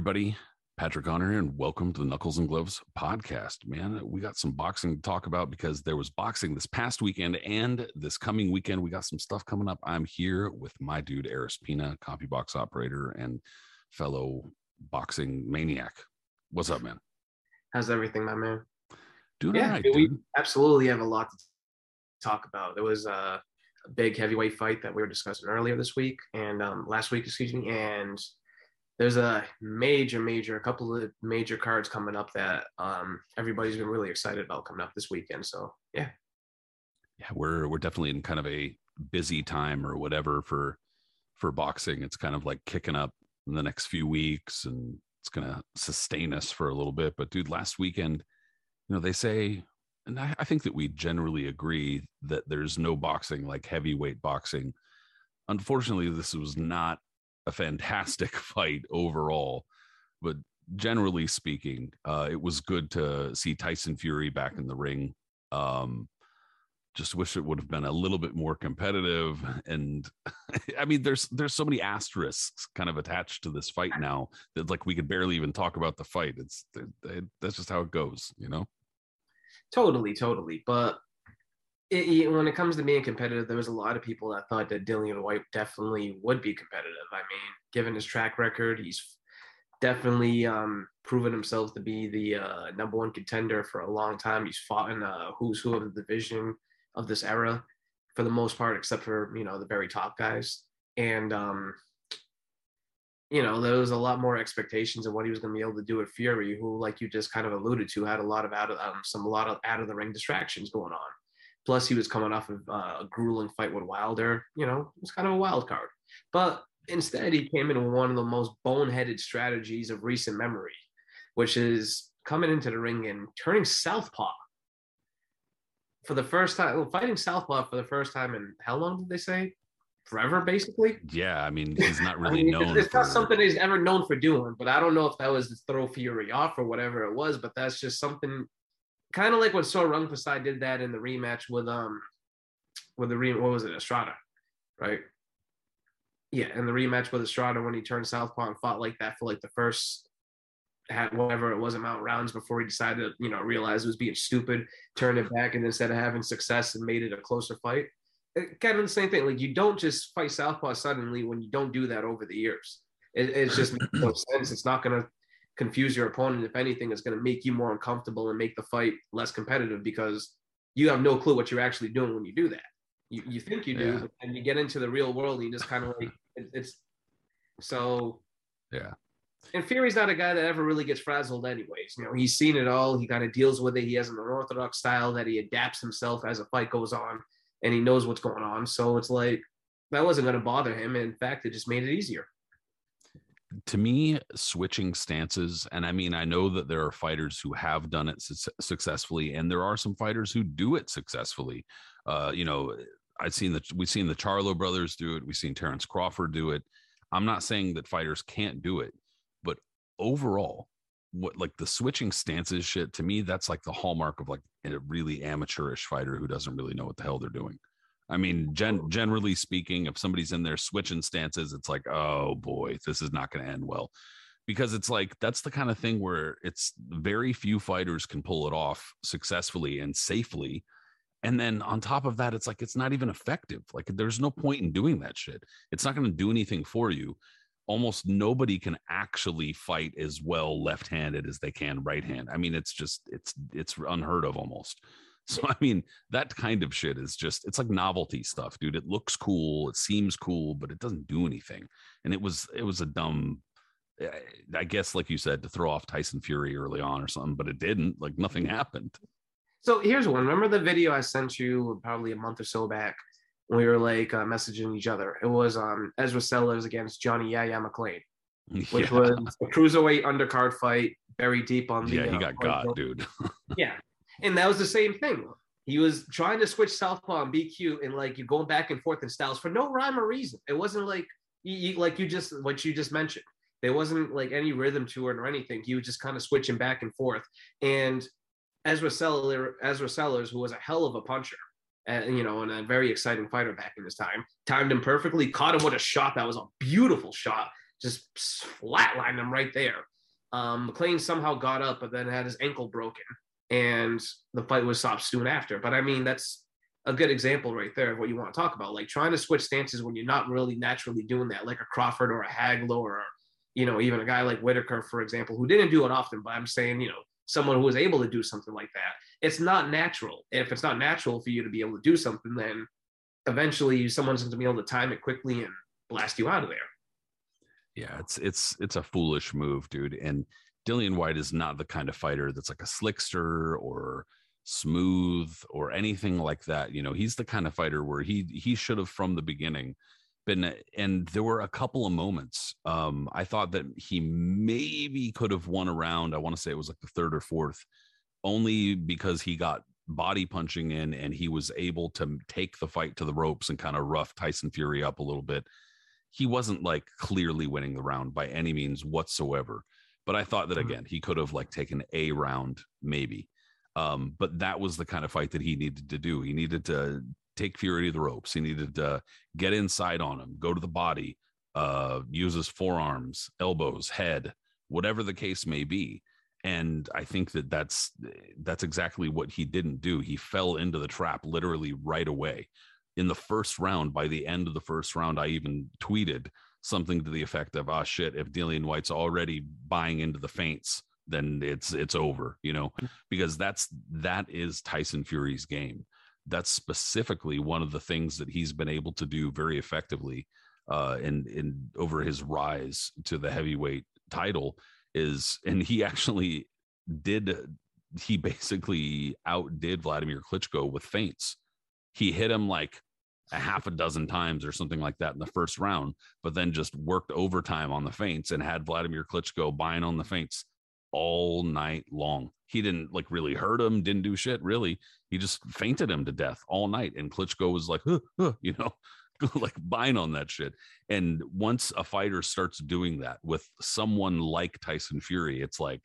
everybody. Patrick here, and welcome to the Knuckles and Gloves podcast. Man, we got some boxing to talk about because there was boxing this past weekend and this coming weekend. We got some stuff coming up. I'm here with my dude, Aris Pina, CompuBox operator and fellow boxing maniac. What's up, man? How's everything, my man? Doing yeah, all right, we dude. absolutely have a lot to talk about. There was a, a big heavyweight fight that we were discussing earlier this week and um, last week, excuse me, and there's a major, major, a couple of major cards coming up that um, everybody's been really excited about coming up this weekend. So yeah, Yeah, we're we're definitely in kind of a busy time or whatever for for boxing. It's kind of like kicking up in the next few weeks and it's gonna sustain us for a little bit. But dude, last weekend, you know, they say, and I, I think that we generally agree that there's no boxing like heavyweight boxing. Unfortunately, this was not a fantastic fight overall, but generally speaking, uh, it was good to see Tyson Fury back in the ring. Um, just wish it would have been a little bit more competitive and i mean there's there's so many asterisks kind of attached to this fight now that like we could barely even talk about the fight it's it, it, that's just how it goes you know totally, totally. But it, it- when it comes to being competitive, there was a lot of people that thought that Dillian Whyte definitely would be competitive. I mean, given his track record, he's definitely um, proven himself to be the uh, number one contender for a long time. He's fought in a who's who of the division of this era for the most part, except for you know the very top guys. And um, you know there was a lot more expectations of what he was going to be able to do with Fury, who, like you just kind of alluded to, had a lot of out of um, some a lot of out of the ring distractions going on. Plus, he was coming off of uh, a grueling fight with Wilder. You know, it was kind of a wild card. But instead, he came in with one of the most boneheaded strategies of recent memory, which is coming into the ring and turning southpaw for the first time, fighting southpaw for the first time in how long did they say? Forever, basically. yeah i mean he's not I really mean, known It's, it's not something he's ever known for doing, but I don't know if that was to throw Fury off or whatever it was. But that's just something, kind of like when Sor Rungvisai did that in the rematch with um, with the re what was it Estrada, right? Yeah, in the rematch with Estrada when he turned southpaw and fought like that for like the first had whatever it was amount rounds before he decided to you know realize it was being stupid, turned it back, and instead of having success and made it a closer fight it- kind of the same thing. Like you don't just fight southpaw suddenly when you don't do that over the years. It, it's just no sense. It's not going to confuse your opponent. If anything, it's going to make you more uncomfortable and make the fight less competitive because you have no clue what you're actually doing when you do that. You, you think you do, Yeah. but then you get into the real world and you just kind of like it, it's so. Yeah. And Fury's not a guy that ever really gets frazzled, anyways. You know, he's seen it all. He kind of deals with it. He has an unorthodox style that he adapts himself as a fight goes on and he knows what's going on. So it's like that wasn't going to bother him. In fact, it just made it easier. To me switching stances and i mean i know that there are fighters who have done it su- successfully and there are some fighters who do it successfully. Uh you know i've seen the we've seen the charlo brothers do it we've seen terrence crawford do it. I'm not saying that fighters can't do it but overall what like the switching stances shit to me that's like the hallmark of like a really amateurish fighter who doesn't really know what the hell they're doing I mean, gen- generally speaking, if somebody's in there switching stances, it's like, oh boy, this is not going to end well. Because it's like, that's the kind of thing where it's very few fighters can pull it off successfully and safely. And then on top of that, it's like, it's not even effective. Like, there's no point in doing that shit. It's not going to do anything for you. Almost nobody can actually fight as well left handed as they can right hand. I mean, it's just, it's, it's unheard of almost. So I mean, that kind of shit is just it's like novelty stuff, dude. It looks cool, it seems cool, but it doesn't do anything. And it was it was a dumb I guess, like you said, to throw off Tyson Fury early on or something, but it didn't. Like nothing happened. So here's one. Remember the video I sent you probably a month or so back when we were like uh, messaging each other? It was um, Ezra Sellers against Johnny Yaya McClain, which yeah. was a cruiserweight undercard fight, very deep on the. Yeah, he uh, got got, dude. yeah, and that was the same thing. He was trying to switch southpaw and BQ, and like you going back and forth in styles for no rhyme or reason. It wasn't like you, like you just what you just mentioned. There wasn't like any rhythm to it or anything. He was just kind of switching back and forth. And Ezra Sellers, Ezra Sellers, who was a hell of a puncher, and you know, and a very exciting fighter back in his time, timed him perfectly, caught him with a shot that was a beautiful shot, just flatlined him right there. Um, McClain somehow got up, but then had his ankle broken, and the fight was stopped soon after. But I mean, that's a good example right there of what you want to talk about, like trying to switch stances when you're not really naturally doing that, like a Crawford or a Hagler or you know even a guy like Whitaker, for example, who didn't do it often. But I'm saying, you know, someone who was able to do something like that. It's not natural. If it's not natural for you to be able to do something, then eventually someone's going to be able to time it quickly and blast you out of there. Yeah, it's it's it's a foolish move, dude. And Dillian Whyte is not the kind of fighter that's like a slickster or smooth or anything like that. You know, he's the kind of fighter where he he should have from the beginning been and there were a couple of moments. Um, I thought that he maybe could have won around. I want to say it was like the third or fourth, only because he got body punching in and he was able to take the fight to the ropes and kind of rough Tyson Fury up a little bit. He wasn't like clearly winning the round by any means whatsoever. But I thought that mm-hmm. again, he could have like taken a round, maybe. Um, but that was the kind of fight that he needed to do. He needed to take Fury to the ropes. He needed to get inside on him, go to the body, uh, use his forearms, elbows, head, whatever the case may be. And I think that that's that's exactly what he didn't do. He fell into the trap literally right away. In the first round, by the end of the first round, I even tweeted something to the effect of, "Ah, shit! If Dillian Whyte's already buying into the feints, then it's it's over." You know, mm. because that's that is Tyson Fury's game that's specifically one of the things that he's been able to do very effectively uh, in in over his rise to the heavyweight title is, and he actually did. He basically outdid Vladimir Klitschko with feints. He hit him like a half a dozen times or something like that in the first round, but then just worked overtime on the feints and had Vladimir Klitschko buying on the feints all night long. He didn't like really hurt him, didn't do shit really. He just fainted him to death all night. And Klitschko was like, huh, huh, you know, like buying on that shit. And once a fighter starts doing that with someone like Tyson Fury, it's like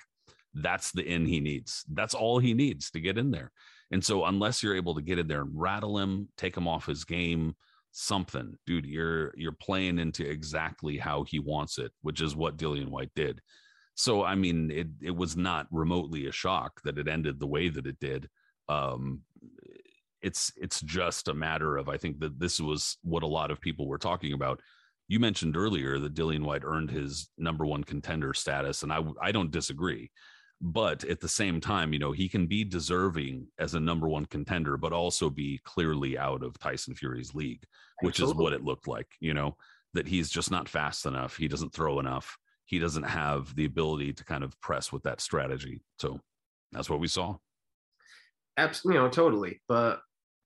that's the in he needs. That's all he needs to get in there. And so unless you're able to get in there and rattle him, take him off his game, something, dude, you're you're playing into exactly how he wants it, which is what Dillian Whyte did. So I mean, it it was not remotely a shock that it ended the way that it did. Um, it's it's just a matter of I think that this was what a lot of people were talking about. You mentioned earlier that Dillian Whyte earned his number one contender status, and I I don't disagree. But at the same time, you know, he can be deserving as a number one contender, but also be clearly out of Tyson Fury's league, which Absolutely. is what it looked like. You know, that he's just not fast enough. He doesn't throw enough he doesn't have the ability to kind of press with that strategy. So that's what we saw. Absolutely, you know, totally. But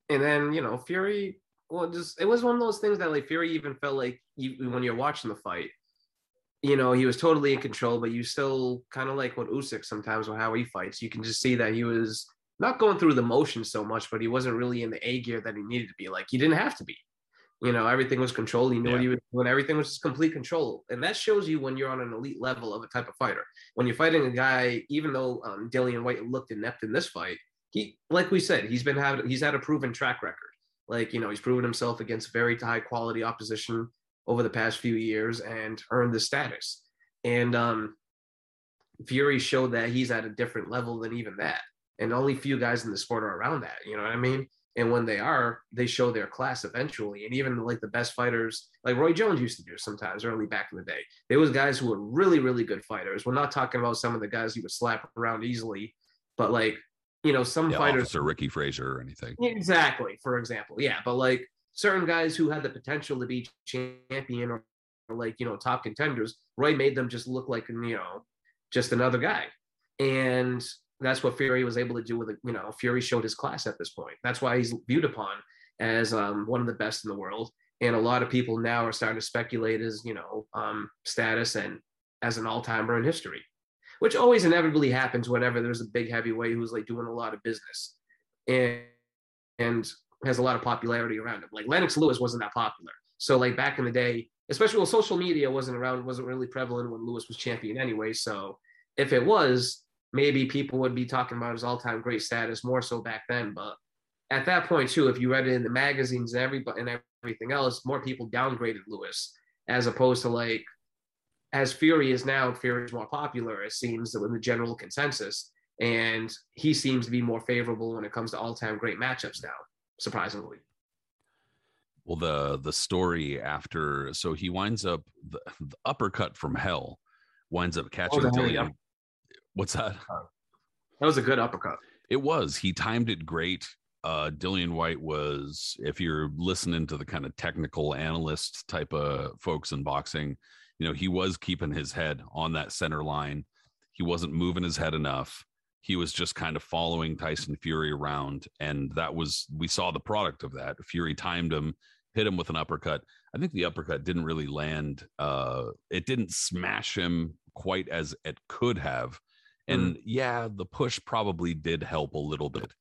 and then you know, Fury. Well, just it was one of those things that like Fury even felt like you, when you're watching the fight, you know, he was totally in control, but you still kind of like what Usyk sometimes with how he fights. You can just see that he was not going through the motions so much, but he wasn't really in the A gear that he needed to be. Like he didn't have to be. You know, everything was controlled. You knew yeah. what he was doing. Everything was just complete control. And that shows you when you're on an elite level of a type of fighter. When you're fighting a guy, even though um, Dillian Whyte looked inept in this fight, he, like we said, he's been having, he's had a proven track record. Like, you know, he's proven himself against very high quality opposition over the past few years and earned the status. And um, Fury showed that he's at a different level than even that. And only few guys in the sport are around that. You know what I mean? and when they are they show their class eventually and even like the best fighters like roy jones used to do sometimes early back in the day there was guys who were really really good fighters we're not talking about some of the guys you would slap around easily but like you know some yeah, fighters Officer ricky Fraser or anything exactly for example yeah but like certain guys who had the potential to be champion or, or like you know top contenders Roy made them just look like you know just another guy, and that's what Fury was able to do with it. You know, Fury showed his class at this point. That's why he's viewed upon as um, one of the best in the world. And a lot of people now are starting to speculate his, you know, um, status and as an all-timer in history, which always inevitably happens whenever there's a big heavyweight who's like doing a lot of business and and has a lot of popularity around him. Like Lennox Lewis wasn't that popular. So like back in the day, especially when social media wasn't around, wasn't really prevalent when Lewis was champion anyway. So if it was, maybe people would be talking about his all-time great status more so back then. But at that point too, if you read it in the magazines and everybody and everything else, more people downgraded Lewis as opposed to like as Fury is now, Fury is more popular, it seems, in the general consensus. And he seems to be more favorable when it comes to all-time great matchups now, surprisingly. Well, the the story after so he winds up the, the uppercut from hell winds up catching oh, Dillian. What's that? That was a good uppercut. It was. He timed it great. Uh, Dillian Whyte was, if you're listening to the kind of technical analyst type of folks in boxing, you know, he was keeping his head on that center line. He wasn't moving his head enough. He was just kind of following Tyson Fury around. And that was, we saw the product of that. Fury timed him, hit him with an uppercut. I think the uppercut didn't really land. Uh, it didn't smash him quite as it could have. And mm. yeah, the push probably did help a little bit,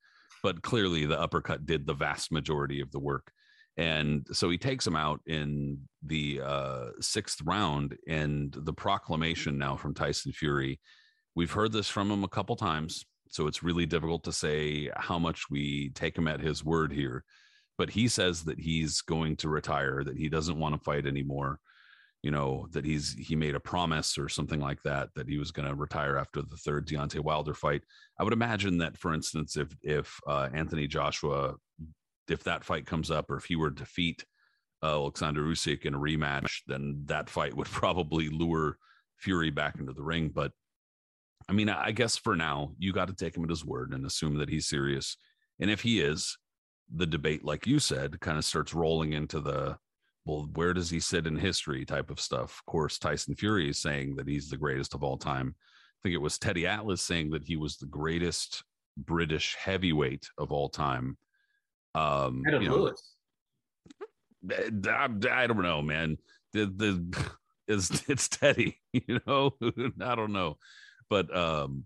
but clearly the uppercut did the vast majority of the work and so he takes him out in the uh, sixth round and the proclamation now from tyson fury we've heard this from him a couple times so it's really difficult to say how much we take him at his word here but he says that he's going to retire that he doesn't want to fight anymore you know that he's he made a promise or something like that that he was going to retire after the third Deontay Wilder fight. I would imagine that, for instance, if if uh, Anthony Joshua if that fight comes up, or if he were to defeat uh, Alexander Usyk in a rematch, then that fight would probably lure Fury back into the ring. But I mean, I guess for now, you got to take him at his word and assume that he's serious. And if he is, the debate, like you said, kind of starts rolling into the well, where does he sit in history type of stuff. Of course, Tyson Fury is saying that he's the greatest of all time. I think it was Teddy Atlas saying that he was the greatest British heavyweight of all time. Um, Adam you know, Lewis. I, I don't know, man. The the is it's Teddy, you know. I don't know, but um,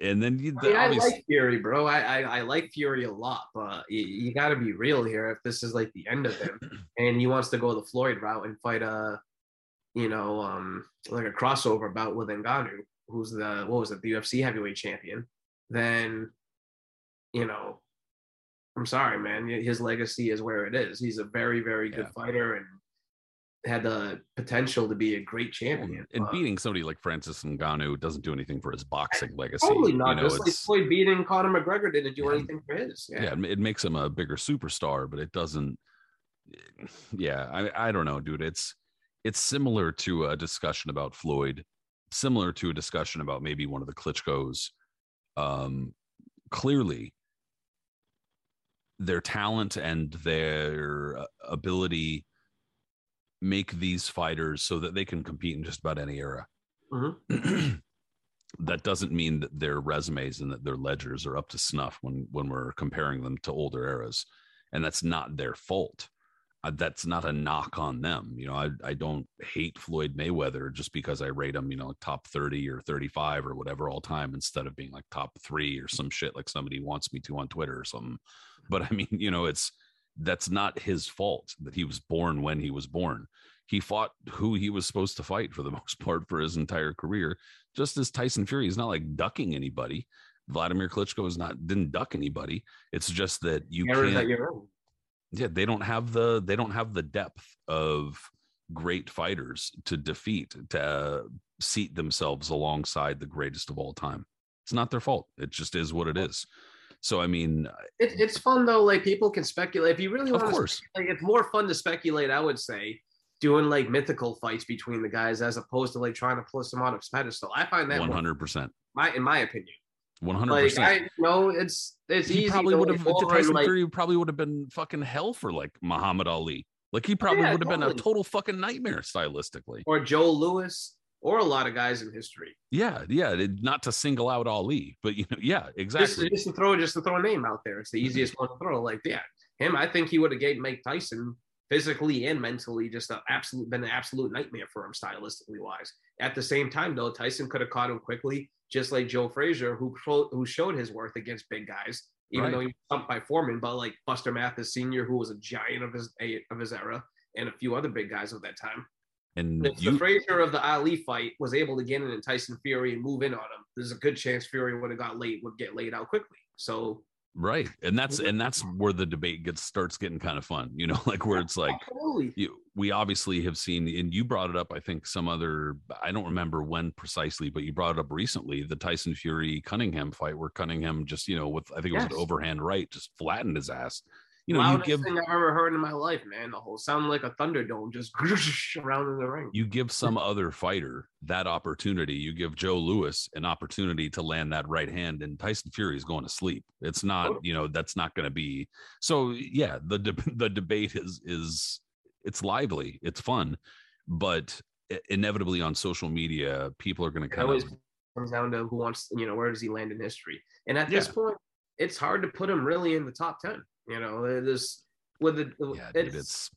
and then you, the, I, mean, I, like Fury, bro. I, I, I like Fury a lot, but you, you got to be real here. If this is like the end of him, and he wants to go the Floyd route and fight a, you know, um, like a crossover bout with Ngannou, who's the what was it, the UFC heavyweight champion, then, you know, I'm sorry, man. His legacy is where it is. He's a very, very good yeah. fighter and had the potential to be a great champion. And uh, beating somebody like Francis Ngannou doesn't do anything for his boxing legacy. Totally not. You know, Just like Floyd beating Conor McGregor didn't do yeah, anything for his. Yeah. yeah, it makes him a bigger superstar, but it doesn't. Yeah, I I don't know, dude. It's it's similar to a discussion about Floyd, similar to a discussion about maybe one of the Klitschko's. Um, clearly, their talent and their uh, ability make these fighters so that they can compete in just about any era. Mm-hmm. that doesn't mean that their resumes and that their ledgers are up to snuff when when we're comparing them to older eras, and that's not their fault. Uh, that's not a knock on them. You know, I I don't hate Floyd Mayweather just because I rate him, you know, top thirty or thirty five or whatever all time instead of being like top three or some shit like somebody wants me to on Twitter or something. But I mean, you know, it's that's not his fault that he was born when he was born. He fought who he was supposed to fight for the most part for his entire career. Just as Tyson Fury is not like ducking anybody. Vladimir Klitschko is not didn't duck anybody. It's just that you can't. Yeah, they don't have the they don't have the depth of great fighters to defeat to uh, seat themselves alongside the greatest of all time. It's not their fault. It just is what it is. So I mean, uh, it, it's fun though. Like people can speculate. If you really want, of course, like it's more fun to speculate. I would say doing like mythical fights between the guys as opposed to like trying to pull them on a pedestal. I find that one hundred percent. My in my opinion. One hundred percent. I know it's it's he easy. Probably would have Tyson like, Fury probably would have been fucking hell for like Muhammad Ali. Like he probably yeah, would have totally. been a total fucking nightmare stylistically. Or Joe Louis. Or a lot of guys in history. Yeah, yeah. Not to single out Ali, but you know, yeah, exactly. Just, just to throw just to throw a name out there. It's the mm-hmm. easiest one to throw. Like, yeah, him. I think he would have gave Mike Tyson physically and mentally just an absolute been an absolute nightmare for him stylistically wise. At the same time, though, Tyson could have caught him quickly, just like Joe Frazier, who who showed his worth against big guys, even right. though he was stumped by Foreman. But like Buster Mathis Sr., who was a giant of his eh, of his era, and a few other big guys of that time. And if you, the Frazier of the Ali fight was able to get in and Tyson Fury and move in on him, there's a good chance Fury would have got late, would get laid out quickly. So right. And that's and that's where the debate gets starts getting kind of fun you know like where it's like you, we obviously have seen and you brought it up i think some other i don't remember when precisely but you brought it up recently the tyson fury cunningham fight where cunningham just you know with i think it was yes. an overhand right just flattened his ass you know, Loudest you give thing I've ever heard in my life, man. The whole sound like a thunderdome just around in the ring. You give some other fighter that opportunity. You give Joe Louis an opportunity to land that right hand, and Tyson Fury is going to sleep. It's not, oh. you know, that's not going to be. So yeah, the de- the debate is is it's lively, it's fun, but inevitably on social media, people are going to kind of comes down to who wants, you know, where does he land in history? And at yeah. this point, it's hard to put him really in the top ten. You know, this with the yeah, it's, dude, it's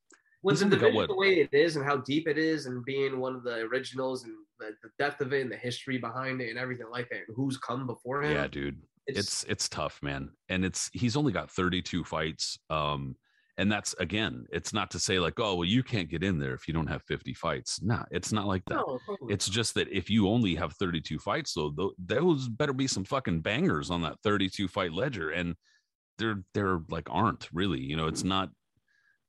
with the division the way it is and how deep it is, and being one of the originals and the, the depth of it and the history behind it and everything like that, and who's come before him. Yeah, dude, it's, it's it's tough, man, and it's he's only got 32 fights. Um, and that's again, it's not to say like, oh, well, you can't get in there if you don't have 50 fights. Nah, it's not like that. No, totally. It's just that if you only have 32 fights, though, those better be some fucking bangers on that 32 fight ledger. And there there like aren't really you know it's mm-hmm. not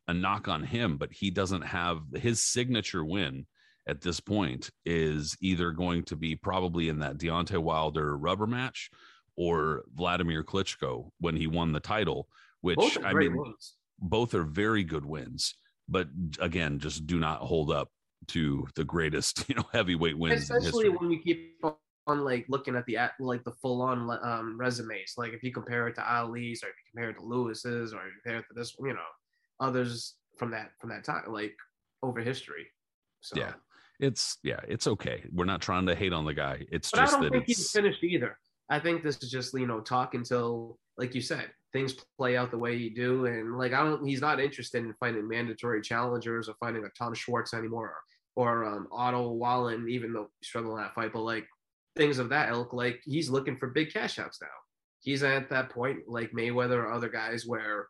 a knock on him but he doesn't have his signature win at this point is either going to be probably in that Deontay Wilder rubber match or Vladimir Klitschko when he won the title which I mean wins. both are very good wins but again just do not hold up to the greatest you know heavyweight wins especially when you keep on like looking at the at like the full on um, resumes. Like if you compare it to Ali's or if you compare it to Lewis's, or you compare it to this, you know, others from that from that time, like over history. So yeah, it's yeah, it's okay. We're not trying to hate on the guy. It's but just I don't that think he's finished either. I think this is just you know talk until like you said things play out the way you do, and like I don't. He's not interested in finding mandatory challengers or finding a Tom Schwarz anymore or, or um, Otto Wallin, even though he's struggling that fight. But like things of that ilk. Like he's looking for big cash outs now. He's at that point, like Mayweather or other guys, where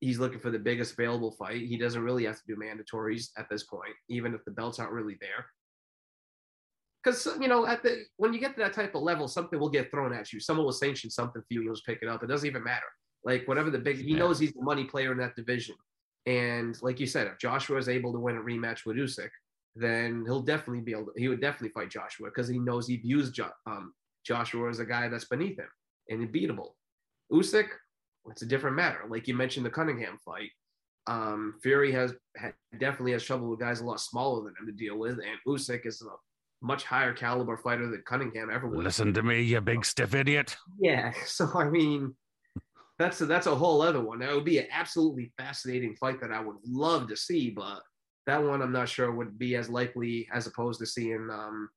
he's looking for the biggest available fight. He doesn't really have to do mandatories at this point, even if the belts aren't really there. Because you know, at the when you get to that type of level, something will get thrown at you. Someone will sanction something for you, you'll just pick it up. It doesn't even matter. Like whatever the big, he yeah. knows he's the money player in that division. And like you said, if Joshua is able to win a rematch with Usyk, then he'll definitely be able to, he would definitely fight Joshua because he knows he views jo- um, Joshua as a guy that's beneath him and unbeatable. Usyk, it's a different matter. Like you mentioned the Cunningham fight. Um, Fury has, definitely has trouble with guys a lot smaller than him to deal with, and Usyk is a much higher caliber fighter than Cunningham ever was. Listen to me, you big stiff idiot. Yeah, so I mean, that's a, that's a whole other one. That would be an absolutely fascinating fight that I would love to see, but that one I'm not sure would be as likely as opposed to seeing um,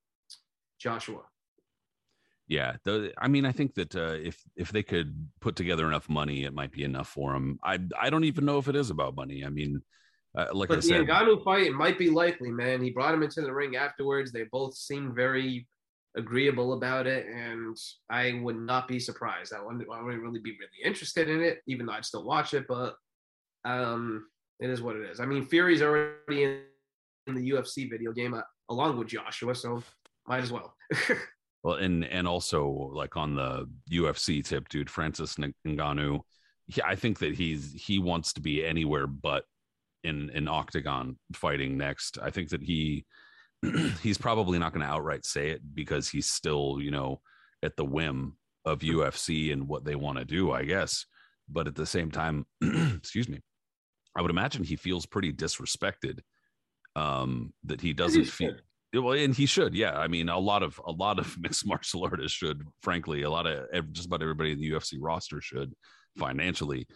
Joshua. Yeah, the, I mean, I think that uh, if if they could put together enough money, it might be enough for him. I I don't even know if it is about money. I mean, uh, like but I said, the Ngannou fight it might be likely, man. He brought him into the ring afterwards. They both seemed very agreeable about it, and I would not be surprised. I wouldn't, I wouldn't really be really interested in it, even though I'd still watch it. But um, it is what it is. I mean, Fury's already in, in the UFC video game uh, along with Joshua, so might as well. well, and and also like on the UFC tip, dude, Francis Ngannou, I think that he's he wants to be anywhere but in an octagon fighting next. I think that he he's probably not going to outright say it because he's still, you know, at the whim of UFC and what they want to do, I guess. But at the same time, excuse me, I would imagine he feels pretty disrespected. Um, that he doesn't he feel well, and he should. Yeah, I mean, a lot of a lot of mixed martial artists should. Frankly, a lot of just about everybody in the UFC roster should financially,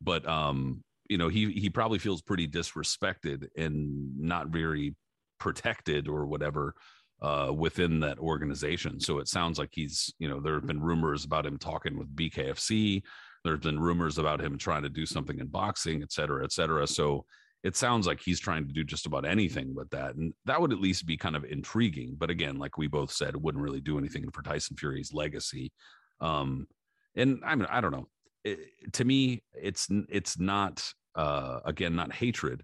but um, you know, he he probably feels pretty disrespected and not very protected or whatever uh, within that organization. So it sounds like he's, you know, there have been rumors about him talking with BKFC. There's been rumors about him trying to do something in boxing, et cetera, et cetera. So it sounds like he's trying to do just about anything but that. And that would at least be kind of intriguing. But again, like we both said, it wouldn't really do anything for Tyson Fury's legacy. Um, and I mean, I don't know. It, to me, it's it's not uh, again not hatred,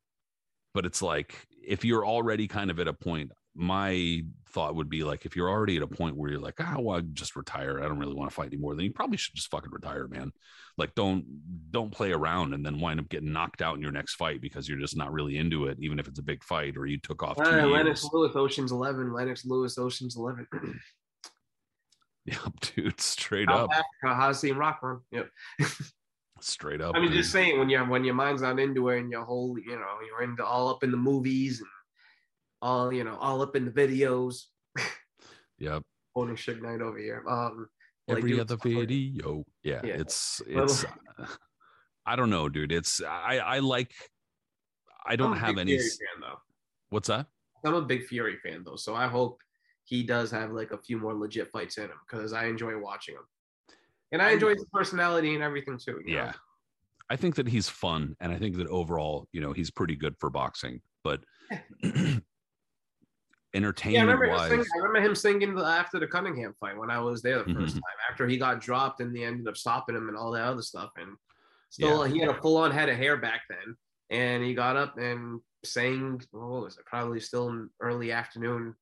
but it's like if you're already kind of at a point my thought would be like if you're already at a point where you're like, ah, well, I just retire. I don't really want to fight anymore. Then you probably should just fucking retire, man. Like don't don't play around and then wind up getting knocked out in your next fight because you're just not really into it, even if it's a big fight or you took off. Uh, Lennox Lewis, Ocean's Eleven. Lennox Lewis, Ocean's Eleven. yep, dude, straight South up. Africa, Rock one. Yep. straight up. I mean, dude. just saying when you when your mind's not into it and your whole, you know, you're into all up in the movies and all you know, all up in the videos. Yep. Holding Suge Knight over here. Um, every like, other video. Yeah, yeah, it's it's. I don't know, dude. It's I I like. I don't have any. Fury fan, though. What's that? I'm a big Fury fan though, so I hope he does have like a few more legit fights in him because I enjoy watching him, and I enjoy his personality and everything too. yeah, know? I think that he's fun, and I think that overall, you know, he's pretty good for boxing. But entertainment yeah, I remember, wise. Singing, I remember him singing after the Cunningham fight when I was there the 1st mm-hmm. time. After he got dropped and they ended up stopping him and all that other stuff. And still, yeah. he had a full on head of hair back then. And he got up and sang, what was it? Probably still in early afternoon.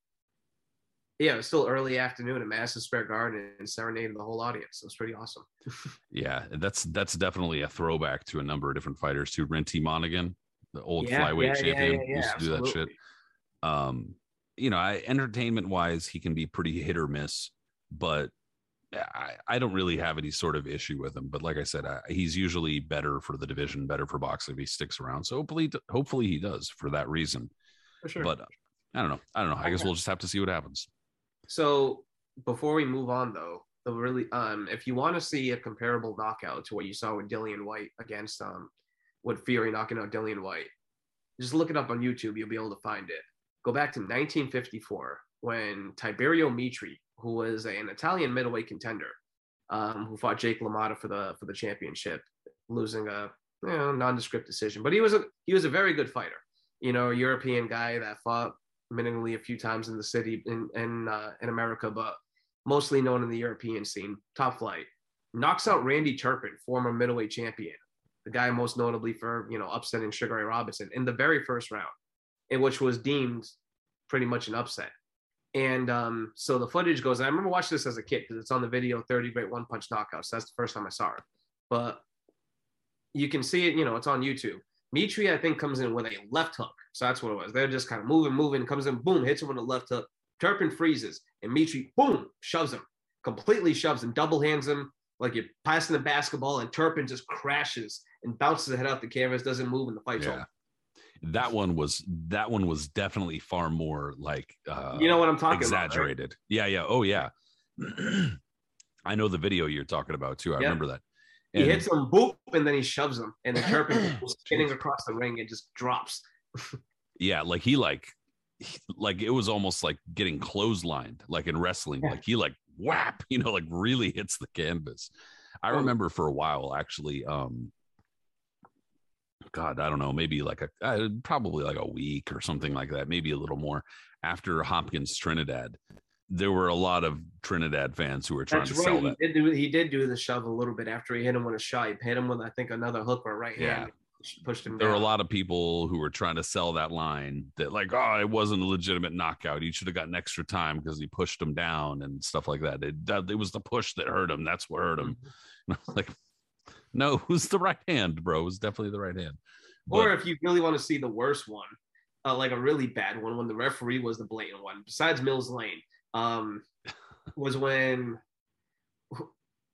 Yeah, it was still early afternoon at Madison Square Garden and serenaded the whole audience. It was pretty awesome. yeah, that's that's definitely a throwback to a number of different fighters too. Rinty Monaghan, the old yeah, flyweight yeah, champion, yeah, used to do that shit. Um, you know, I, entertainment wise, he can be pretty hit or miss, but I, I don't really have any sort of issue with him. But like I said, I, he's usually better for the division, better for boxing if he sticks around. So hopefully, hopefully he does for that reason. For sure. But uh, I don't know. I don't know. I guess we'll just have to see what happens. So before we move on, though, the really um, if you want to see a comparable knockout to what you saw with Dillian Whyte against um, with Fury knocking out Dillian Whyte, just look it up on YouTube. You'll be able to find it go back to 1954 when Tiberio Mitri, who was an Italian middleweight contender, um, who fought Jake LaMotta for the for the championship, losing a you know, nondescript decision. But he was a he was a very good fighter. You know, European guy that fought minimally a few times in the city in in uh, in America, but mostly known in the European scene. Top flight. Knocks out Randy Turpin, former middleweight champion, the guy most notably for you know upsetting Sugar Ray Robinson in the very first round in which was deemed pretty much an upset. And um, so the footage goes, I remember watching this as a kid because it's on the video 30 Great One Punch Knockouts. That's the first time I saw it. But you can see it, you know, it's on YouTube. Mitri, I think, comes in with a left hook. So that's what it was. They're just kind of moving, moving, comes in, boom, hits him with a left hook. Turpin freezes, and Mitri, boom, shoves him, completely shoves him, double hands him like you're passing the basketball, and Turpin just crashes and bounces the head off the canvas, doesn't move, and the fight's yeah. over that one was that one was definitely far more like uh you know what i'm talking exaggerated about, right? yeah yeah. Oh yeah. I know the video you're talking about too. I yeah. remember that. And, he hits him boop and then he shoves him and the turpin goes spinning across the ring and just drops. Yeah like he like he, like it was almost like getting clotheslined like in wrestling. Yeah. like he like whap you know like really hits the canvas. I remember for a while actually um God, I don't know, maybe like a uh, probably like a week or something like that, maybe a little more after Hopkins Trinidad. There were a lot of Trinidad fans who were trying That's to right. sell that. He did, do, he did do the shove a little bit after he hit him with a shot. He hit him with I think another hook or right yeah. hand. Pushed him. There down. were a lot of people who were trying to sell that line that like, oh, it wasn't a legitimate knockout. He should have gotten extra time because he pushed him down and stuff like that. It, it was the push that hurt him. That's what hurt him. Mm-hmm. like, no, who's the right hand, bro. It was definitely the right hand. But, or if you really want to see the worst one, uh, like a really bad one, when the referee was the blatant one, besides Mills Lane, um, was when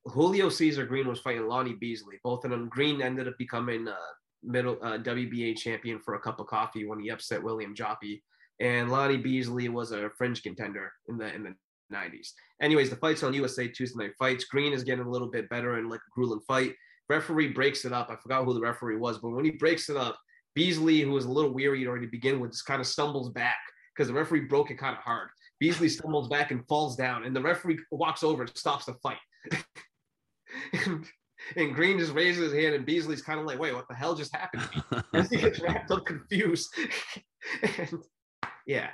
Julio Cesar Green was fighting Lonnie Beasley. Both of them, Green ended up becoming a middle uh, WBA champion for a cup of coffee when he upset William Joppy, and Lonnie Beasley was a fringe contender in the in the 90s. Anyways, the fight's on USA Tuesday Night Fights. Green is getting a little bit better in like a grueling fight. Referee breaks it up. I forgot who the referee was, but when he breaks it up, Beasley, who was a little weary already to begin with, just kind of stumbles back because the referee broke it kind of hard. Beasley stumbles back and falls down, and the referee walks over and stops the fight. and, and Green just raises his hand, and Beasley's kind of like, "Wait, what the hell just happened?" He gets wrapped up, confused. and yeah,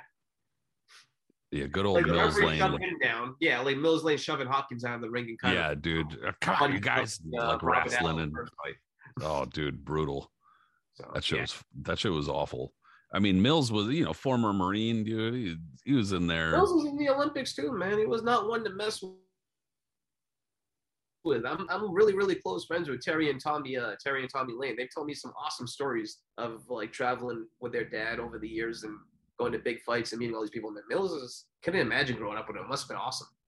Yeah, good old like Mills Lane. him down. Yeah, like Mills Lane shoving Hopkins out of the ring and kind Yeah, of dude. Uh, Come on, you guys uh, like Robert wrestling and oh, dude, brutal. So, That shit yeah. was that shit was awful. I mean, Mills was you know former Marine dude. He, he was in there. Mills was in the Olympics too, man. He was not one to mess with. I'm, I'm really, really close friends with Terry and Tommy, uh, Terry and Tommy Lane. They've told me some awesome stories of like traveling with their dad over the years and going to big fights and meeting all these people. And Mills is couldn't imagine growing up with him. It must have been awesome.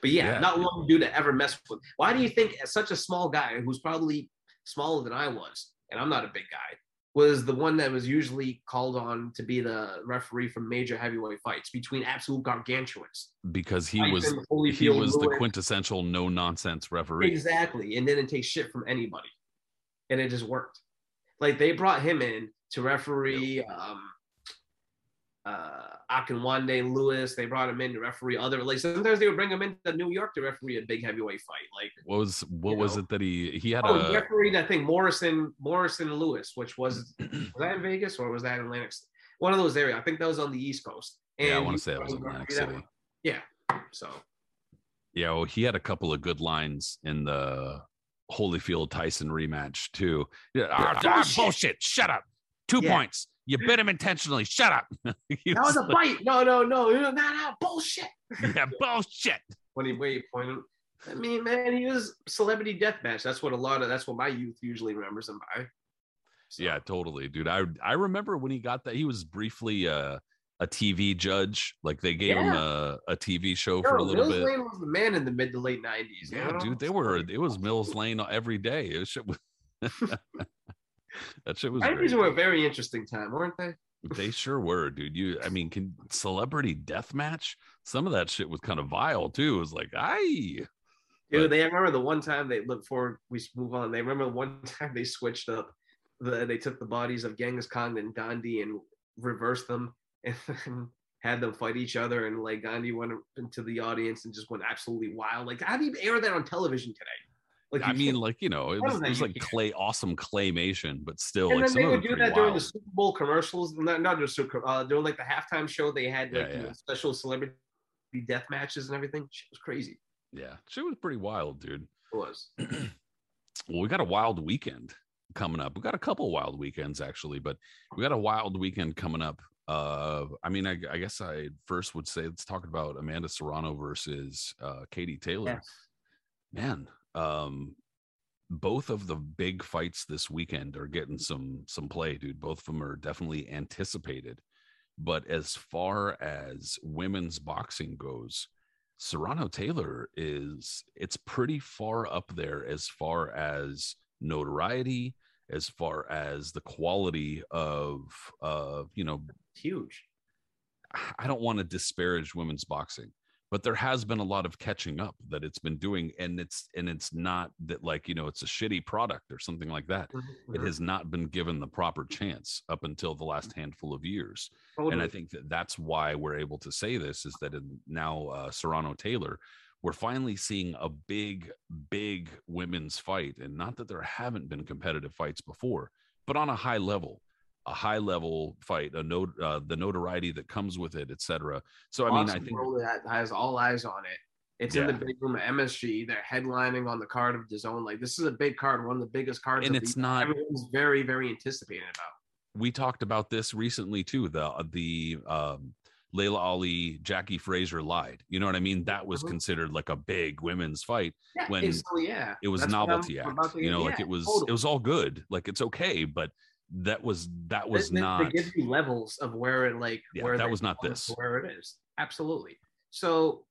but yeah, Yeah. not one dude to ever mess with. Why do you think as such a small guy who's probably smaller than I was, and I'm not a big guy, was the one that was usually called on to be the referee for major heavyweight fights between absolute gargantuans. because he was Tyson, he Holyfield, was the quintessential no nonsense referee. Exactly. And didn't take shit from anybody. And it just worked. Like they brought him in to referee um uh Akinwande Lewis. They brought him in to referee other like sometimes they would bring him into New York to referee a big heavyweight fight. Like What was what was know. it that he he had oh, a refereed I think Morrison Morrison Lewis, which was was that in Vegas or was that in Atlantic? One of those areas. I think that was on the East Coast. yeah I want to say it was Atlantic City. Yeah. So Yeah, well, he had a couple of good lines in the Holyfield Tyson rematch too. Yeah, ah, ah, Bullshit. bullshit. Shut up. Two Yeah. points. You bit him intentionally. Shut up. That was a like, bite. No, no, no, no, no, no, bullshit. yeah, bullshit. when he way he pointed. I mean, man, he was celebrity deathmatch. That's what a lot of that's what my youth usually remembers him by. So, Yeah, totally, dude. I I remember when he got that. He was briefly uh, a TV judge. Like they gave him a, a TV show for a Yo, little Mills bit. Lane was the man in the mid to late nineties. Yeah, dude, they were. It was Mills Lane every day. It was, that shit was. Nineties were a very interesting time, weren't they? They sure were, dude. You, I mean, can celebrity death match? Some of that shit was kind of vile too. It was like, I Dude, But- they remember the one time they look before we move on. They remember the one time they switched up. The, they took the bodies of Genghis Khan and Gandhi and reversed them and had them fight each other. And like Gandhi went into the audience and just went absolutely wild. Like, how do you air that on television today? Like, I you mean, like you know, it was, it was like clay, awesome claymation, but still, and like then they would do that during the. Super Bowl commercials. Not, not just Super, uh, during like the halftime show, they had like Yeah, you know, special celebrity death matches and everything. Shit was crazy. Yeah, shit was pretty wild, dude. It was. Well, we got a wild weekend coming up. We got a couple wild weekends actually, but we got a wild weekend coming up. Uh, I mean, I, I guess I first would say let's talk about Amanda Serrano versus uh, Katie Taylor. Man, um, both of the big fights this weekend are getting some some play, dude. Both of them are definitely anticipated. But as far as women's boxing goes, Serrano Taylor is it's pretty far up there as far as notoriety, as far as the quality of uh, you know, Huge. I don't want to disparage women's boxing, but there has been a lot of catching up that it's been doing, and it's and it's not that like you know it's a shitty product or something like that. Mm-hmm. It has not been given the proper chance up until the last handful of years, Totally. and I think that that's why we're able to say this is that in now uh, Serrano Taylor, we're finally seeing a big, big women's fight, and not that there haven't been competitive fights before, but on a high level, a high level fight, a note, uh, the notoriety that comes with it, etc. So I mean, I think that has all eyes on it. It's in the big room at MSG. They're headlining on the card of the zone. Like this is a big card, one of the biggest cards. And of the it's not- Everyone's very, very anticipated about. we talked about this recently too. The the um, Laila Ali, Jacqui Frazier-Lyde. You know what I mean? That was Mhm. considered like a big women's fight. Yeah, When yeah, it was That's novelty act you know like it was totally. it was all good like it's okay but that was that was they- not They give you levels of where it like Yeah, where that was not this. Where it is, absolutely. So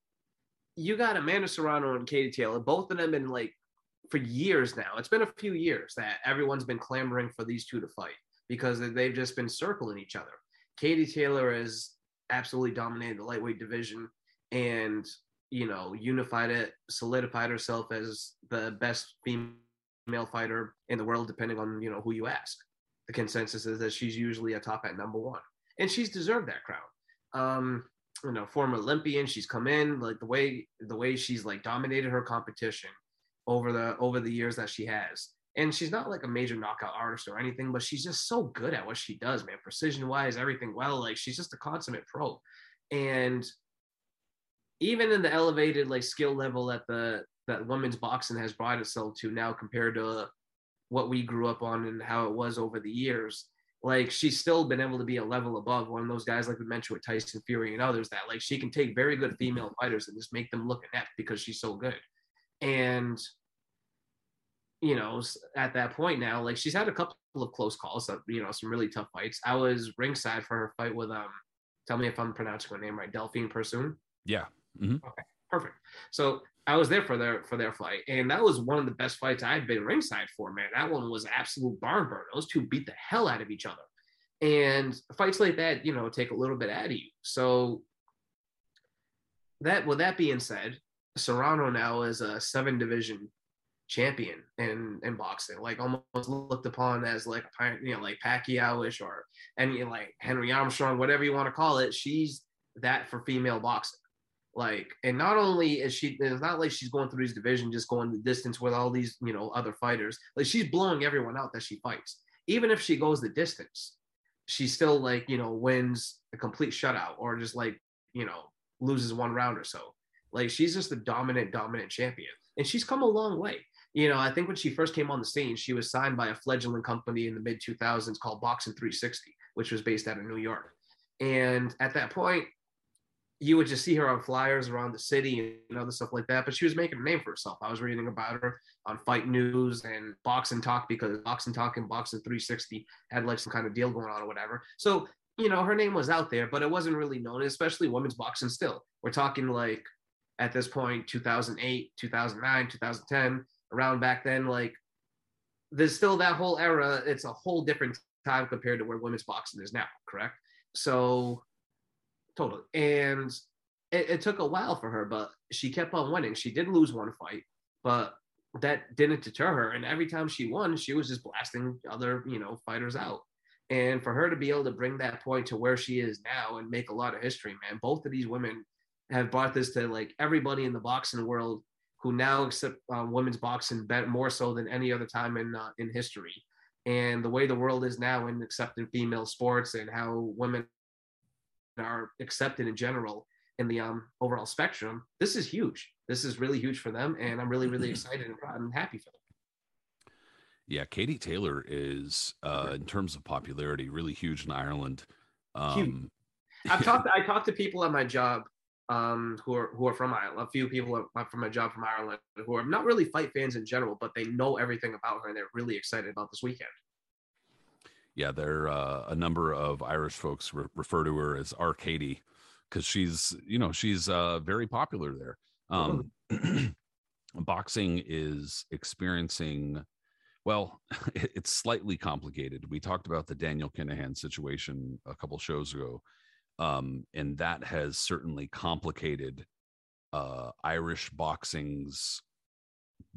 you got Amanda Serrano and Katie Taylor. Both of them in like for years now. It's been a few years that everyone's been clamoring for these two to fight because they've just been circling each other. Katie Taylor has absolutely dominated the lightweight division and you know unified it, solidified herself as the best female fighter in the world, depending on you know who you ask. The consensus is that she's usually a top at number one, and she's deserved that crown. Um, you know former Olympian. She's come in like the way the way she's like dominated her competition over the over the years that she has. And she's not like a major knockout artist or anything, but she's just so good at what she does, man. Precision wise, everything well. Like she's just a consummate pro. And even in the elevated like skill level that the that women's boxing has brought itself to now compared to what we grew up on and how it was over the years, like she's still been able to be a level above one of those guys like we mentioned with Tyson Fury and others that like she can take very good female fighters and just make them look inept because she's so good. And you know, at that point now, like she's had a couple of close calls, you know, some really tough fights. I was ringside for her fight with um tell me if I'm pronouncing her name right, Delphine Persoon. Yeah. Mm-hmm. Okay, perfect. So I was there for their for their fight, and that was one of the best fights I've been ringside for. Man, that one was absolute barn burn. Those two beat the hell out of each other, and fights like that, you know, take a little bit out of you. So that with that being said, Serrano now is a seven division champion in in boxing, like almost looked upon as like a you know like Pacquiao-ish or any like Henry Armstrong, whatever you want to call it. She's that for female boxing. Like, and not only is she, it's not like she's going through these divisions, just going the distance with all these, you know, other fighters. Like, she's blowing everyone out that she fights. Even if she goes the distance, she still, like, you know, wins a complete shutout or just like, you know, loses one round or so. Like, she's just a dominant, dominant champion. And she's come a long way. You know, I think when she first came on the scene, she was signed by a fledgling company in the mid 2000s called Boxing 360, which was based out of New York. And at that point, you would just see her on flyers around the city and other stuff like that. But she was making a name for herself. I was reading about her on Fight News and Boxing Talk because Boxing Talk and Boxing 360 had like some kind of deal going on or whatever. So, you know, her name was out there, but it wasn't really known, especially women's boxing still. We're talking like at this point, 2008, 2009, 2010, around back then, like there's still that whole era. It's a whole different time compared to where women's boxing is now, correct? So totally. And it, it, took a while for her, but she kept on winning. She did lose one fight, but that didn't deter her. And every time she won, she was just blasting other, you know, fighters out. And for her to be able to bring that point to where she is now and make a lot of history, man, both of these women have brought this to like everybody in the boxing world who now accept uh, women's boxing more so than any other time in uh, in history. And the way the world is now in accepting female sports and how women are accepted in general in the um, overall spectrum, this is huge. This is really huge for them, and I'm really, really excited and proud and happy for them. Yeah, Katie Taylor is, uh, in terms of popularity, really huge in Ireland. Um, I've talked. I talked to people at my job um, who are who are from Ireland. A few people are from my job from Ireland who are not really fight fans in general, but they know everything about her and they're really excited about this weekend yeah, there uh, a number of Irish folks re- refer to her as Arcady because she's you know she's uh, very popular there. Um, boxing is experiencing well it's slightly complicated we talked about the daniel kinahan situation a couple shows ago um, and that has certainly complicated uh, irish boxing's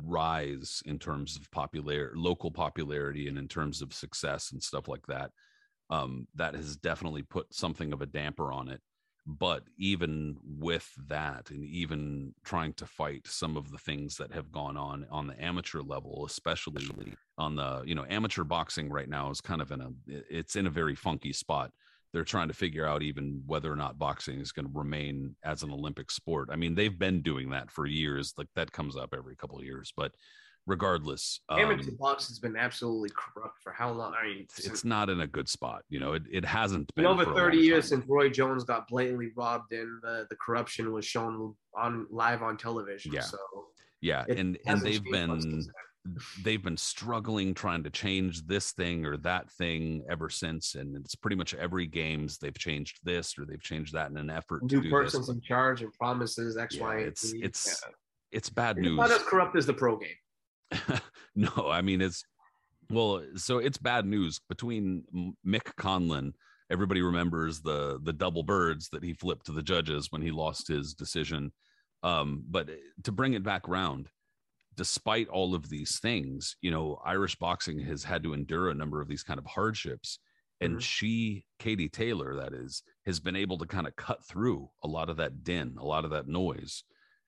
rise in terms of popular local popularity and in terms of success and stuff like that um, that has definitely put something of a damper on it. But even with that and even trying to fight some of the things that have gone on on the amateur level especially on the you know amateur boxing right now is kind of in a it's in a very funky spot they're trying to figure out even whether or not boxing is going to remain as an Olympic sport. I mean, they've been doing that for years. Like that comes up every couple of years, but regardless, amateur um, boxing's been absolutely corrupt for how long? I mean, it's, it's not in a good spot. You know, it, it hasn't been over 30 years since Roy Jones got blatantly robbed and the, the corruption was shown on live on television. Yeah. So yeah. And, and they've been, they've been struggling trying to change this thing or that thing ever since and it's pretty much every games they've changed this or they've changed that in an effort new persons this. in charge and promises x yeah, y it's it's yeah. it's bad news not as corrupt as the pro game. No i mean it's well so it's bad news. Between mick conlan everybody remembers the the double birds that he flipped to the judges when he lost his decision. Um but to bring it back around despite all of these things, you know, Irish boxing has had to endure a number of these kind of hardships. and Mhm. she katie taylor that is has been able to kind of cut through a lot of that din a lot of that noise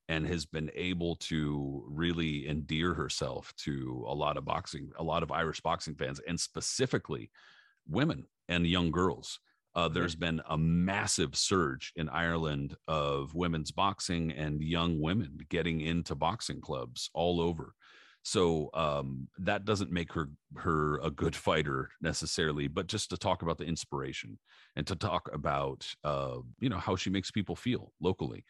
and has been able to really endear herself to a lot of boxing a lot of irish boxing fans and specifically women and young girls uh, there's been a massive surge in Ireland of women's boxing and young women getting into boxing clubs all over. So um, that doesn't make her her a good fighter necessarily, but just to talk about the inspiration and to talk about uh, you know how she makes people feel locally,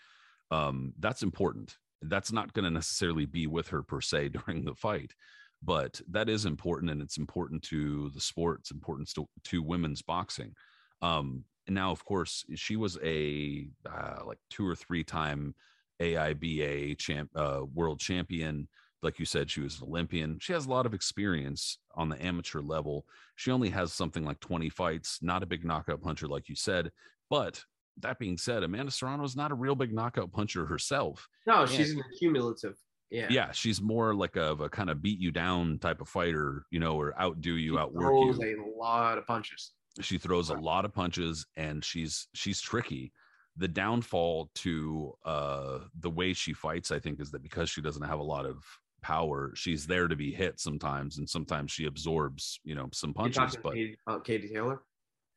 um, that's important. That's not going to necessarily be with her per se during the fight, but that is important, and it's important to the sport. It's important to, to women's boxing. Um, and now, of course, she was a uh, like two or three time AIBA champ, uh, world champion. Like you said, she was an Olympian. She has a lot of experience on the amateur level. She only has something like 20 fights, not a big knockout puncher, like you said. But that being said, Amanda Serrano is not a real big knockout puncher herself. No, she's an accumulative. Yeah. Yeah, she's more like a, a kind of beat you down type of fighter, you know, or outdo you, She outwork throws you a lot of punches. She throws a lot of punches and she's she's tricky the downfall to uh the way she fights i think is that because she doesn't have a lot of power she's there to be hit sometimes and sometimes she absorbs you know some punches but Katie, about Katie Taylor.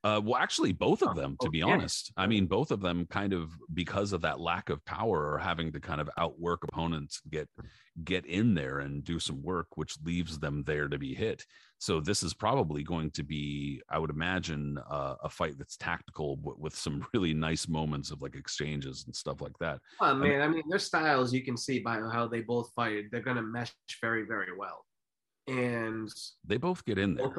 Uh well actually both of Oh, them to oh, be honest. I mean both of them kind of because of that lack of power are having to kind of outwork opponents get get in there and do some work which leaves them there to be hit. So this is probably going to be i would imagine uh, a fight that's tactical with some really nice moments of like exchanges and stuff like that. Oh mean- man, I mean, their styles you can see by how they both fight. They're gonna mesh very, very well. And they both get in there.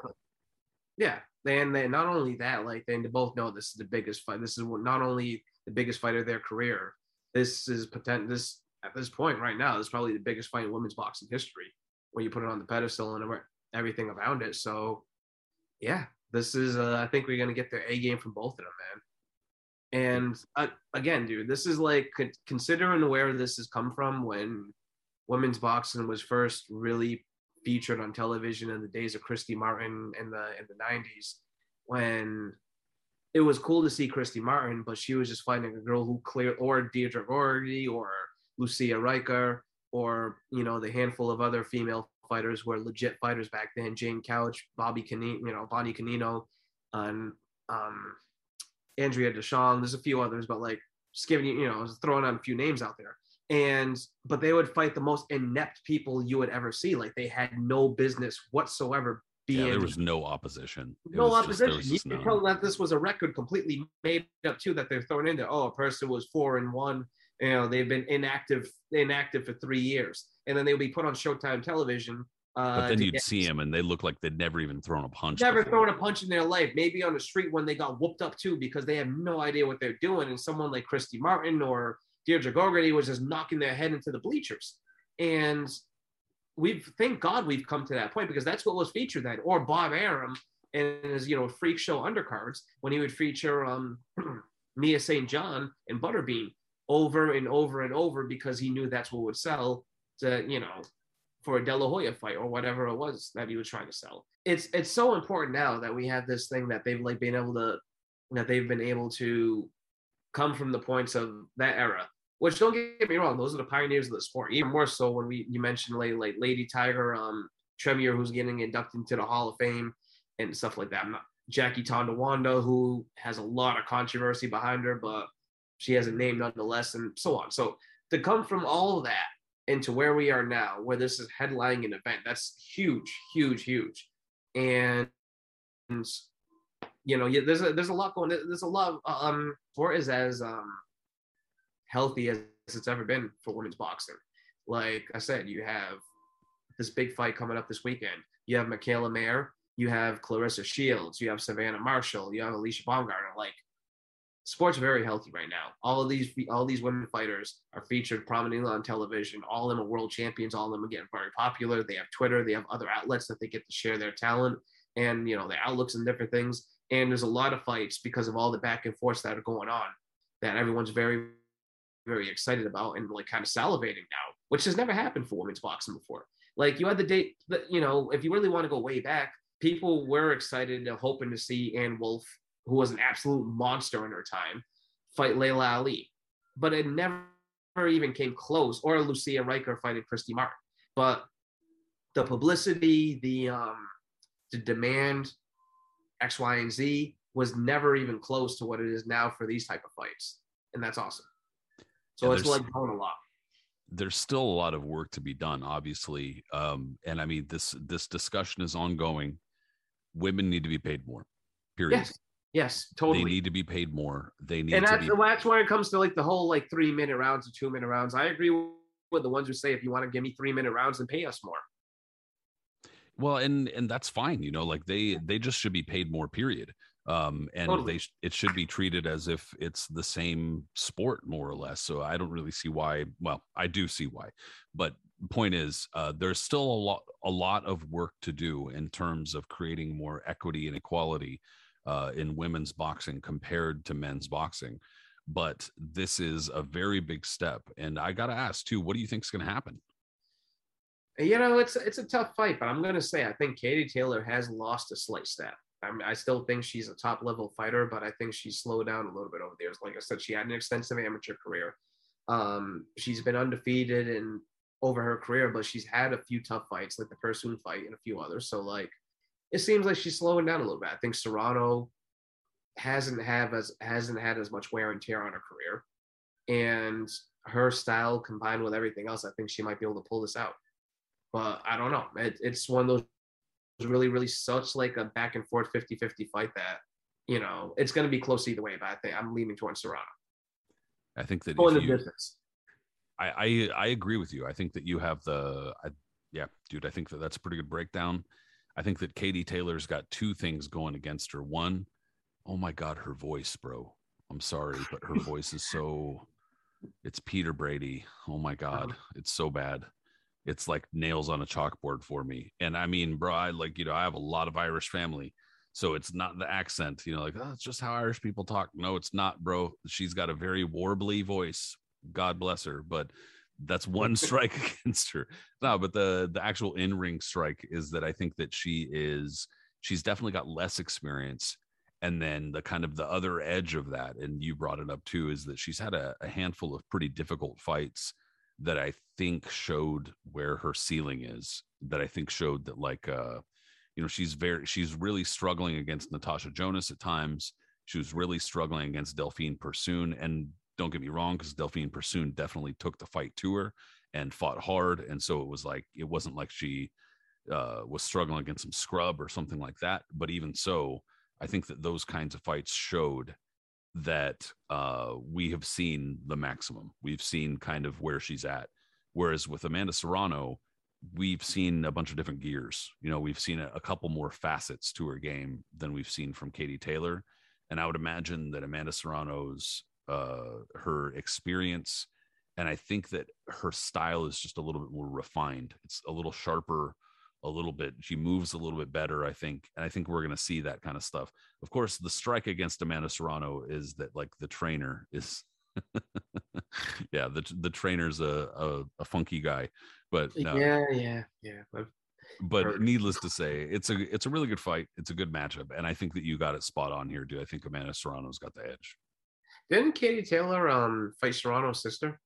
yeah, and they not only that, like they both know this is the biggest fight. This is not only the biggest fight of their career. This is potent. This at this point right now this is probably the biggest fight in women's boxing history when you put it on the pedestal and everything around it. So yeah, this is. Uh, I think we're gonna get their A game from both of them, man. And uh, again, dude, this is like considering where this has come from when women's boxing was first really featured on television in the days of Christy Martin in the in the 90s when it was cool to see Christy Martin, but she was just fighting a girl who clear or Deirdre Gogarty or Lucia Rijker or you know the handful of other female fighters were legit fighters back then, Jane Couch, Bobby Canino, you know, Bonnie Canino, and um, Andrea Deschamps. There's a few others, but like just giving you, you know, throwing out a few names out there and but they would fight the most inept people you would ever see. Like they had no business whatsoever being yeah there was no opposition It no just- opposition. was you just can tell that this was a record completely made up too that they're throwing in there. Oh, a person was four and one. You know, they've been inactive inactive for three years, and then they would be put on Showtime television. Uh, but then you'd get- see them and they look like they'd never even thrown a punch never before. thrown a punch in their life. Maybe on the street when they got whooped up too, because they have no idea what they're doing. And someone like Christy Martin or Deirdre Gogarty was just knocking their head into the bleachers. And we've thank God we've come to that point because that's what was featured then. Or Bob Arum and his you know freak show undercards when he would feature um Mia St. John and Butterbean over and over and over because he knew that's what would sell to you know for a De La Hoya fight or whatever it was that he was trying to sell. It's it's so important now that we have this thing that they've like been able to that they've been able to come from the points of that era. Which don't get me wrong, those are the pioneers of the sport. Even more so when we you mentioned like, like Lady Tyger, um, Trimiar, who's getting inducted into the Hall of Fame and stuff like that. I'm not, Jackie Tonawanda, who has a lot of controversy behind her, but she has a name nonetheless, and so on. So to come from all of that into where we are now, where this is headlining an event, that's huge, huge, huge. And, you know, yeah, there's a there's a lot going. There's a lot. Um, sport is as um healthy as it's ever been for women's boxing. Like I said, you have this big fight coming up this weekend. You have Mikaela Mayer, you have Claressa Shields, you have Savannah Marshall, you have Alycia Baumgardner. Like sports very healthy right now. All of these all these women fighters are featured prominently on television. All of them are world champions. All of them are getting very popular. They have Twitter. They have other outlets that they get to share their talent and you know their outlooks and different things. And there's a lot of fights because of all the back and forth that are going on that everyone's very very excited about and like kind of salivating now, which has never happened for women's boxing before. Like you had the date that you know, if you really want to go way back, people were excited and hoping to see Ann Wolfe, who was an absolute monster in her time, fight Laila Ali. But it never even came close, or Lucia Rijker fighting Christy Martin. But the publicity, the um, the demand, X, Y, and Z was never even close to what it is now for these type of fights, and that's awesome. So yeah, it's like growing a lot. There's still a lot of work to be done, obviously, um, and I mean this this discussion is ongoing. Women need to be paid more. Period. Yes. Yes, totally. They need to be paid more. They need and that's, be. that's where it comes to like the whole like three minute rounds or two minute rounds. I agree with the ones who say if you want to give me three minute rounds, then pay us more. Well, and and that's fine. You know, like they they just should be paid more. Period um, and totally. they it should be treated as if it's the same sport more or less. So i don't really see why well i do see why. But point is uh, there's still a lot a lot of work to do in terms of creating more equity and equality uh, in women's boxing compared to men's boxing. But this is a very big step and i gotta ask too what do you think is going to happen? You know it's it's a tough fight but i'm going to say i think katie taylor has lost a slight step I mean, I still think she's a top level fighter, but I think she's slowed down a little bit over the years. Like I said, she had an extensive amateur career. Um, she's been undefeated and over her career, but she's had a few tough fights, like the Persoon fight and a few others. So like, it seems like she's slowing down a little bit. I think Serrano hasn't have as hasn't had as much wear and tear on her career, and her style combined with everything else, I think she might be able to pull this out. But I don't know. It, it's one of those really, really such like a back and forth 50 50 fight that, you know, it's going to be close either way, but I think I'm leaning towards Serrano. I think that Pulling the you, distance. I, I, I agree with you. I think that you have the, I, yeah, dude, I think that that's a pretty good breakdown. I think that Katie Taylor's got two things going against her. One, oh my God, her voice, bro. I'm sorry, but her voice is so, it's Peter Brady. Oh my God, it's so bad it's like nails on a chalkboard for me. And I mean, bro, I like, you know, I have a lot of Irish family. So it's not the accent, you know, like, oh, it's just how Irish people talk. No, it's not, bro. She's got a very warbly voice. God bless her. But that's one strike against her. No, but the the actual in-ring strike is that I think that she is she's definitely got less experience. And then the kind of the other edge of that, and you brought it up too, is that she's had a, a handful of pretty difficult fights that I think showed where her ceiling is. That I think showed that like uh, you know, she's very she's really struggling against Natasha Jonas at times. She was really struggling against Delphine Persoon. And don't get me wrong, because Delphine Persoon definitely took the fight to her and fought hard. And so it was like it wasn't like she uh, was struggling against some scrub or something like that. But even so, I think that those kinds of fights showed that uh, we have seen the maximum. We've seen kind of where she's at. Whereas with Amanda Serrano, we've seen a bunch of different gears. You know, we've seen a, a, couple more facets to her game than we've seen from Katie Taylor. And I would imagine that Amanda Serrano's uh, her experience, and I think that her style is just a little bit more refined. It's a little sharper, a little bit. She moves a little bit better, I think. And I think we're going to see that kind of stuff. Of course, the strike against Amanda Serrano is that like the trainer is, yeah, the the trainer's a, a, a funky guy, but no. yeah, yeah, yeah. I've but heard. needless to say, it's a it's a really good fight. It's a good matchup, and I think that you got it spot on here, dude. I think Amanda Serrano's got the edge. Didn't Katie Taylor um fight Serrano's sister?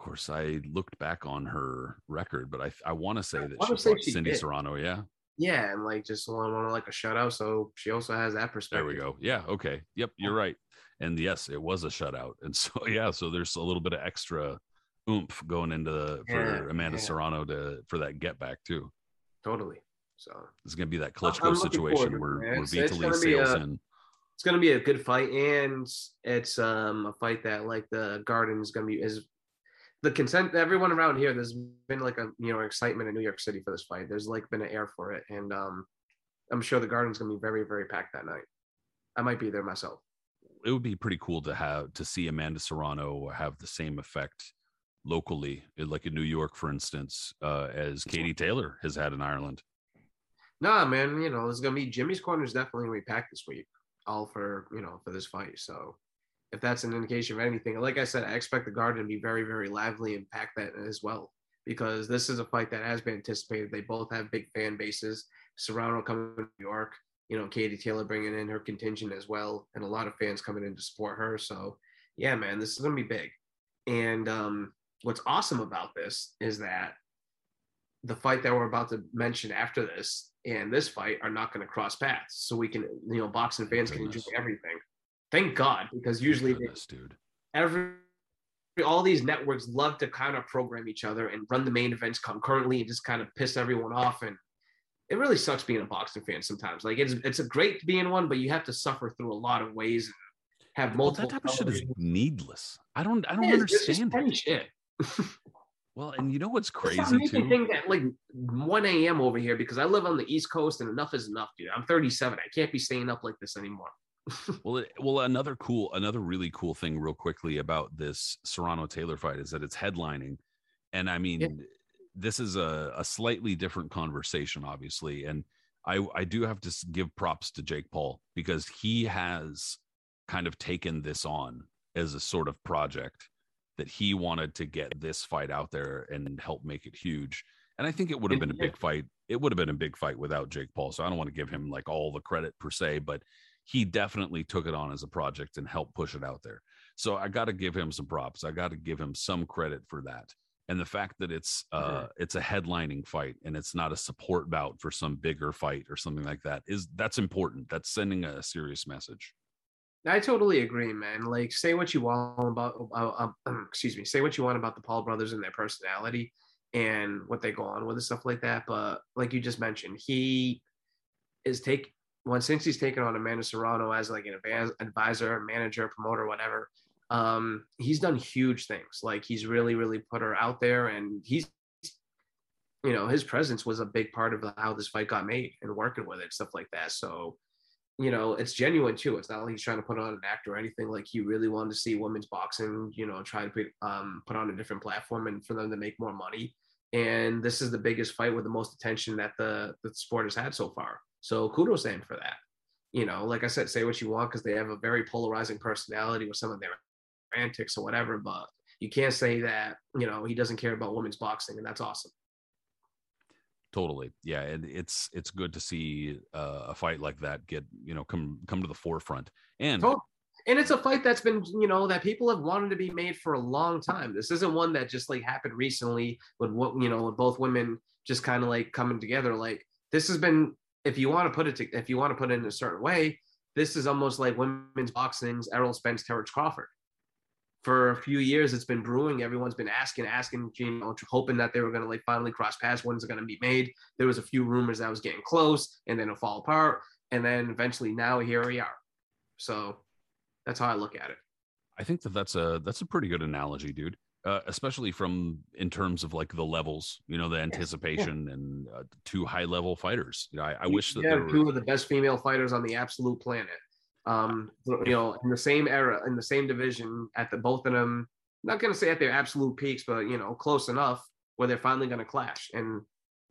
Course, I looked back on her record, but I I want to say that she fought Cindy did. Serrano. Yeah. Yeah, and like just want to like a shutout, so she also has that perspective. There we go. Yeah. Okay. Yep. You're right. And yes, it was a shutout, and so yeah, so there's a little bit of extra oomph going into the, for yeah, Amanda yeah. Serrano to for that get back too. Totally. So it's gonna be that Klitschko situation where, where Vitaly sails a, in. It's gonna be a good fight, and it's um a fight that like the Garden is gonna be is the consent everyone around here there's been like a you know excitement in new york city for this fight. There's like been an air for it and um i'm sure the garden's going to be very very packed that night. I might be there myself. It would be pretty cool to have to see amanda serrano have the same effect locally like in new york for instance uh, as katie taylor has had in ireland. Nah man you know it's going to be jimmy's corner is definitely going to be packed this week all for you know for this fight so if that's an indication of anything. Like I said, I expect the Garden to be very, very lively and pack that as well. because this is a fight that has been anticipated. They both have big fan bases. Serrano coming to New York, you know, Katie Taylor bringing in her contingent as well, and a lot of fans coming in to support her. So, yeah, man, this is gonna be big. And um, what's awesome about this is that the fight that we're about to mention after this and this fight are not going to cross paths, so we can, you know, boxing fans can enjoy everything. Thank God, because usually goodness, they, dude. every all these networks love to kind of program each other and run the main events concurrently and just kind of piss everyone off and it really sucks being a boxing fan sometimes. Like it's it's a great to be in one but you have to suffer through a lot of ways and have multiple well, that type of shit is needless. I don't i don't it understand it. shit. Well and you know what's crazy too? think that like 1 a.m over here because i live on the east coast and enough is enough dude. I'm 37 i can't be staying up like this anymore well, it, well, another cool, another really cool thing, real quickly about this Serrano Taylor fight is that it's headlining, and I mean, yeah. this is a, a slightly different conversation, obviously, and I I do have to give props to Jake Paul because he has kind of taken this on as a sort of project that he wanted to get this fight out there and help make it huge. And I think it would have been a big fight. It would have been a big fight without Jake Paul. So I don't want to give him like all the credit per se, but he definitely took it on as a project and helped push it out there. So I got to give him some props. I got to give him some credit for that. And the fact that it's uh mm-hmm. it's a headlining fight and it's not a support bout for some bigger fight or something like that is that's important. That's sending a serious message. I totally agree, man. Like, say what you want about, uh, um, excuse me, say what you want about the Paul brothers and their personality and what they go on with and stuff like that. But like you just mentioned, he is take when since he's taken on Amanda Serrano as like an advisor, manager, promoter, whatever, um, he's done huge things. Like he's really, really put her out there, and he's, you know, his presence was a big part of how this fight got made and working with it, stuff like that. So, you know, it's genuine too. It's not like he's trying to put on an act or anything. Like he really wanted to see women's boxing, you know, try to put um, put on a different platform and for them to make more money. And this is the biggest fight with the most attention that the the sport has had so far. So kudos to him for that. You know, like I said, say what you want because they have a very polarizing personality with some of their antics or whatever, but you can't say that, you know, he doesn't care about women's boxing, and that's awesome. Totally. Yeah. And it's it's good to see uh, a fight like that get, you know, come come to the forefront. And and it's a fight that's been, you know, that people have wanted to be made for a long time. This isn't one that just like happened recently with what, you know, with both women just kind of like coming together. Like this has been if you want to put it to, if you want to put it in a certain way, this is almost like women's boxing's Errol Spence, Terrence Crawford. For a few years, it's been brewing. Everyone's been asking, asking, you know, hoping that they were going to like finally cross paths. When's it going to be made? There was a few rumors that was getting close, and then it'll fall apart, and then eventually, now here we are. So that's how I look at it. I think that that's a that's a pretty good analogy, dude uh, especially from in terms of like the levels, you know, the anticipation yeah. and uh, two high level fighters. You know, I, I wish that yeah, two of the best female fighters on the absolute planet. Um, you know, in the same era, in the same division, at the both of them. Not going to say at their absolute peaks, but you know, close enough where they're finally going to clash, and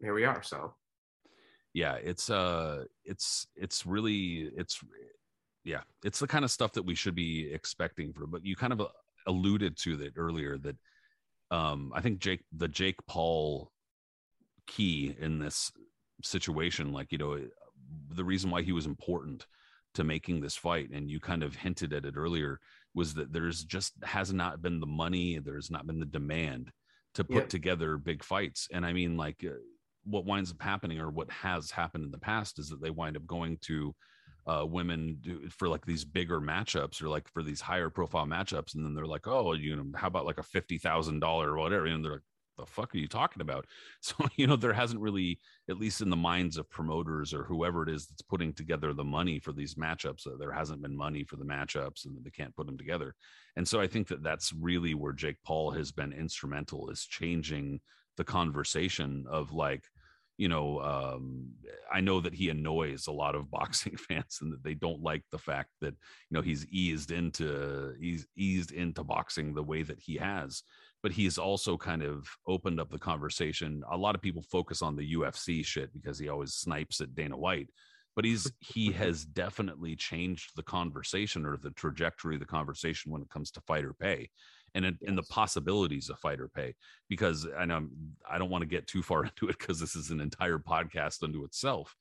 here we are. So, yeah, it's uh, it's it's really it's yeah, it's the kind of stuff that we should be expecting for. But you kind of uh, alluded to that earlier that um, I think Jake the Jake Paul key in this situation, like you know, the reason why he was important to making this fight, and you kind of hinted at it earlier, was that there's just has not been the money, there's not been the demand to put yep. together big fights, and I mean like. Uh, what winds up happening or what has happened in the past is that they wind up going to uh, women do for like these bigger matchups or like for these higher profile matchups, and then they're like, oh, you know, how about like a fifty thousand dollar or whatever, and they're like, the fuck are you talking about? So you know, there hasn't really, at least in the minds of promoters or whoever it is that's putting together the money for these matchups, uh, there hasn't been money for the matchups, and they can't put them together. And so I think that that's really where Jake Paul has been instrumental is changing the conversation of like you know, um, I know that he annoys a lot of boxing fans and that they don't like the fact that, you know, he's eased into, he's eased into boxing the way that he has, but he's also kind of opened up the conversation. A lot of people focus on the UFC shit because he always snipes at Dana White, but he's, he has definitely changed the conversation or the trajectory of the conversation when it comes to fighter pay. And it, and the possibilities of fighter pay because I know I don't want to get too far into it because this is an entire podcast unto itself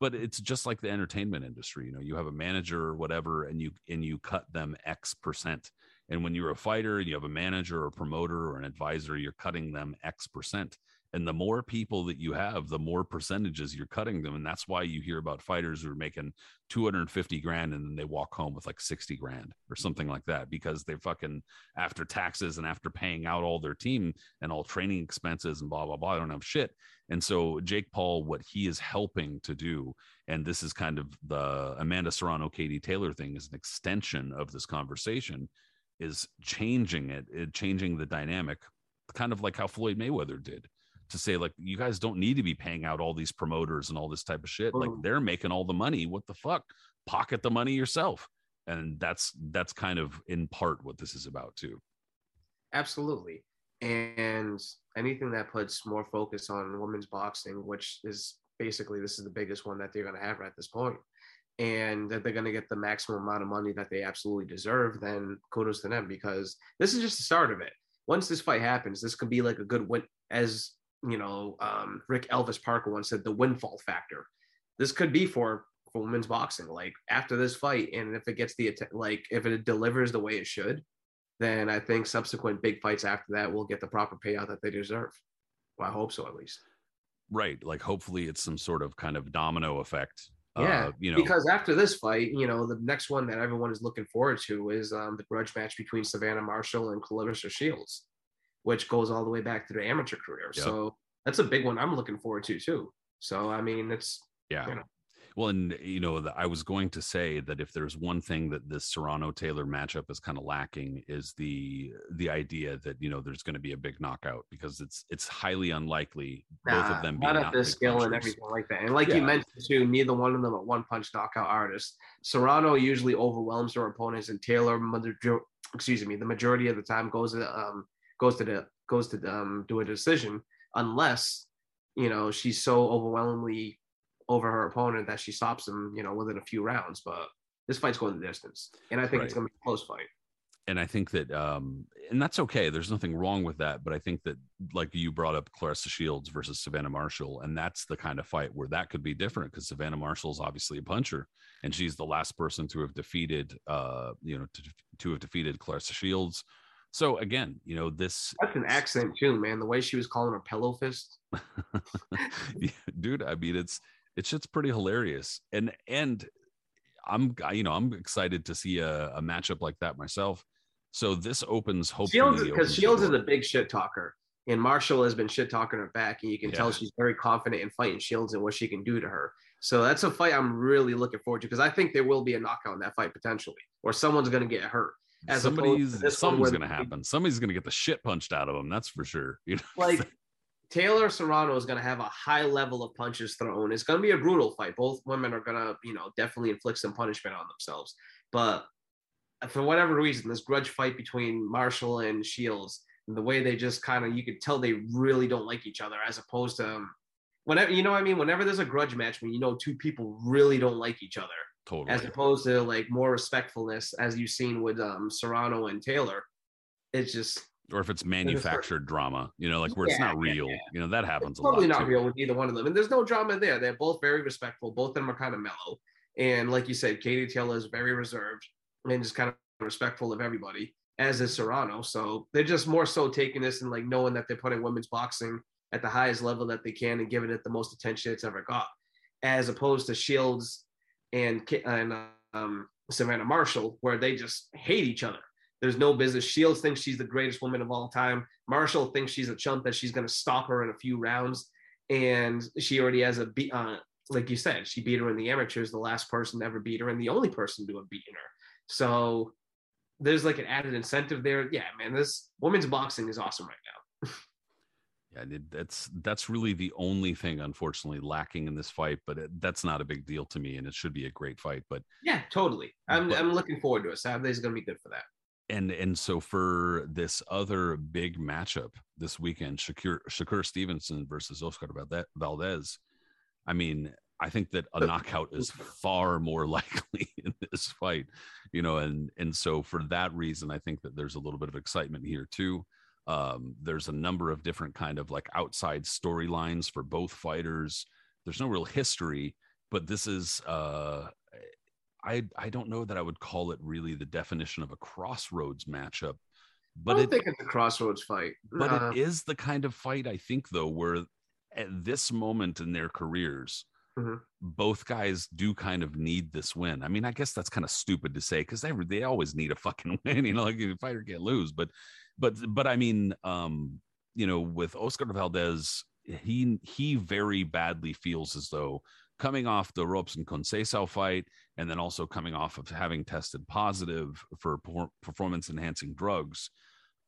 but it's just like the entertainment industry you know you have a manager or whatever and you and you cut them x percent and when you're a fighter and you have a manager or a promoter or an advisor you're cutting them x percent and the more people that you have the more percentages you're cutting them and that's why you hear about fighters who are making 250 grand and then they walk home with like 60 grand or something like that because they fucking after taxes and after paying out all their team and all training expenses and blah blah blah I don't have shit. And so Jake Paul what he is helping to do and this is kind of the Amanda Serrano Katie Taylor thing is an extension of this conversation is changing it, it changing the dynamic kind of like how Floyd Mayweather did to say like you guys don't need to be paying out all these promoters and all this type of shit. Like they're making all the money. What the fuck? Pocket the money yourself. And that's that's kind of in part what this is about too. Absolutely. And anything that puts more focus on women's boxing which is basically this is the biggest one that they're going to have at this point and that they're going to get the maximum amount of money that they absolutely deserve then kudos to them because this is just the start of it. Once this fight happens this could be like a good win as you know, um, Rick Elvis Parker once said the windfall factor. This could be for for women's boxing. Like after this fight, and if it gets the like if it delivers the way it should, then I think subsequent big fights after that will get the proper payout that they deserve. Well, I hope so at least. Right. Like hopefully it's some sort of kind of domino effect. Yeah, uh, you know, because after this fight, you know, the next one that everyone is looking forward to is um, the grudge match between Savannah Marshall and Claressa Shields which goes all the way back to their amateur career. Yep. So that's a big one I'm looking forward to too. So I mean, it's yeah. You know. Well, and you know, the, I was going to say that if there's one thing that this Serrano Taylor matchup is kind of lacking is the the idea that you know there's going to be a big knockout because it's it's highly unlikely nah, both of them being not at this skill punchers. and everything like that. And like yeah. you mentioned too, neither one of them are one punch knockout artists. Serrano usually overwhelms their opponents, and Taylor, excuse me, the majority of the time goes um goes to the goes to um, do a decision unless you know she's so overwhelmingly over her opponent that she stops him you know within a few rounds but this fight's going the distance and i think right. it's going to be a close fight and I think that, um, and that's okay. There's nothing wrong with that. But I think that, like you brought up, claressa Shields versus Savannah Marshall, and that's the kind of fight where that could be different because Savannah Marshall is obviously a puncher, and she's the last person to have defeated, uh, you know, to, to have defeated claressa Shields. So again, you know, this that's an accent too, man. The way she was calling her pillow fist. Dude, I mean it's it's just pretty hilarious. And and I'm you know, I'm excited to see a, a matchup like that myself. So this opens hopefully because Shields, is a big shit talker. And Marshall has been shit talking her back, and you can yeah. tell she's very confident in fighting Shields and what she can do to her. So that's a fight I'm really looking forward to because I think there will be a knockout in that fight potentially, or someone's going to get hurt. As somebody's something's going to happen. Somebody's going to get the shit punched out of them. That's for sure. You know? Like Taylor Serrano is going to have a high level of punches thrown. It's going to be a brutal fight. Both women are going to, you know, definitely inflict some punishment on themselves. But for whatever reason, this grudge fight between Marshall and Shields, and the way they just kind of, you could tell they really don't like each other, as opposed to um, whenever, you know, I mean, whenever there's a grudge match, when you know two people really don't like each other, Totally. As opposed to like more respectfulness, as you've seen with um, Serrano and Taylor. It's just or if it's manufactured drama, you know, like where yeah, it's not real, yeah, yeah. you know, that happens it's totally not too. real with either one of them. And there's no drama there. They're both very respectful. Both of them are kind of mellow. And like you said, Katie Taylor is very reserved and just kind of respectful of everybody, as is Serrano. So they're just more so taking this and like knowing that they're putting women's boxing at the highest level that they can and giving it the most attention it's ever got, as opposed to Shields and and um, Savannah Marshall, where they just hate each other. There's no business. Shields thinks she's the greatest woman of all time. Marshall thinks she's a chump that she's going to stop her in a few rounds, and she already has a beat. Uh, like you said, she beat her in the amateurs, the last person to ever beat her, and the only person to have beaten her. So there's like an added incentive there. Yeah, man, this women's boxing is awesome right now. Yeah, that's that's really the only thing, unfortunately, lacking in this fight. But it, that's not a big deal to me, and it should be a great fight. But yeah, totally. I'm but, I'm looking forward to it. Saturday's going to be good for that. And and so for this other big matchup this weekend, Shakur Shakur Stevenson versus Oscar Valdez. I mean, I think that a knockout is far more likely in this fight, you know, and and so for that reason, I think that there's a little bit of excitement here too. Um, there's a number of different kind of like outside storylines for both fighters. There's no real history, but this is uh, I I don't know that I would call it really the definition of a crossroads matchup. But I don't it, think it's a crossroads fight. But uh, it is the kind of fight I think though where at this moment in their careers, mm-hmm. both guys do kind of need this win. I mean, I guess that's kind of stupid to say because they they always need a fucking win. You know, like a fighter can't lose. But but but I mean, um, you know, with Oscar Valdez, he he very badly feels as though coming off the Robson Conceição fight and then also coming off of having tested positive for performance enhancing drugs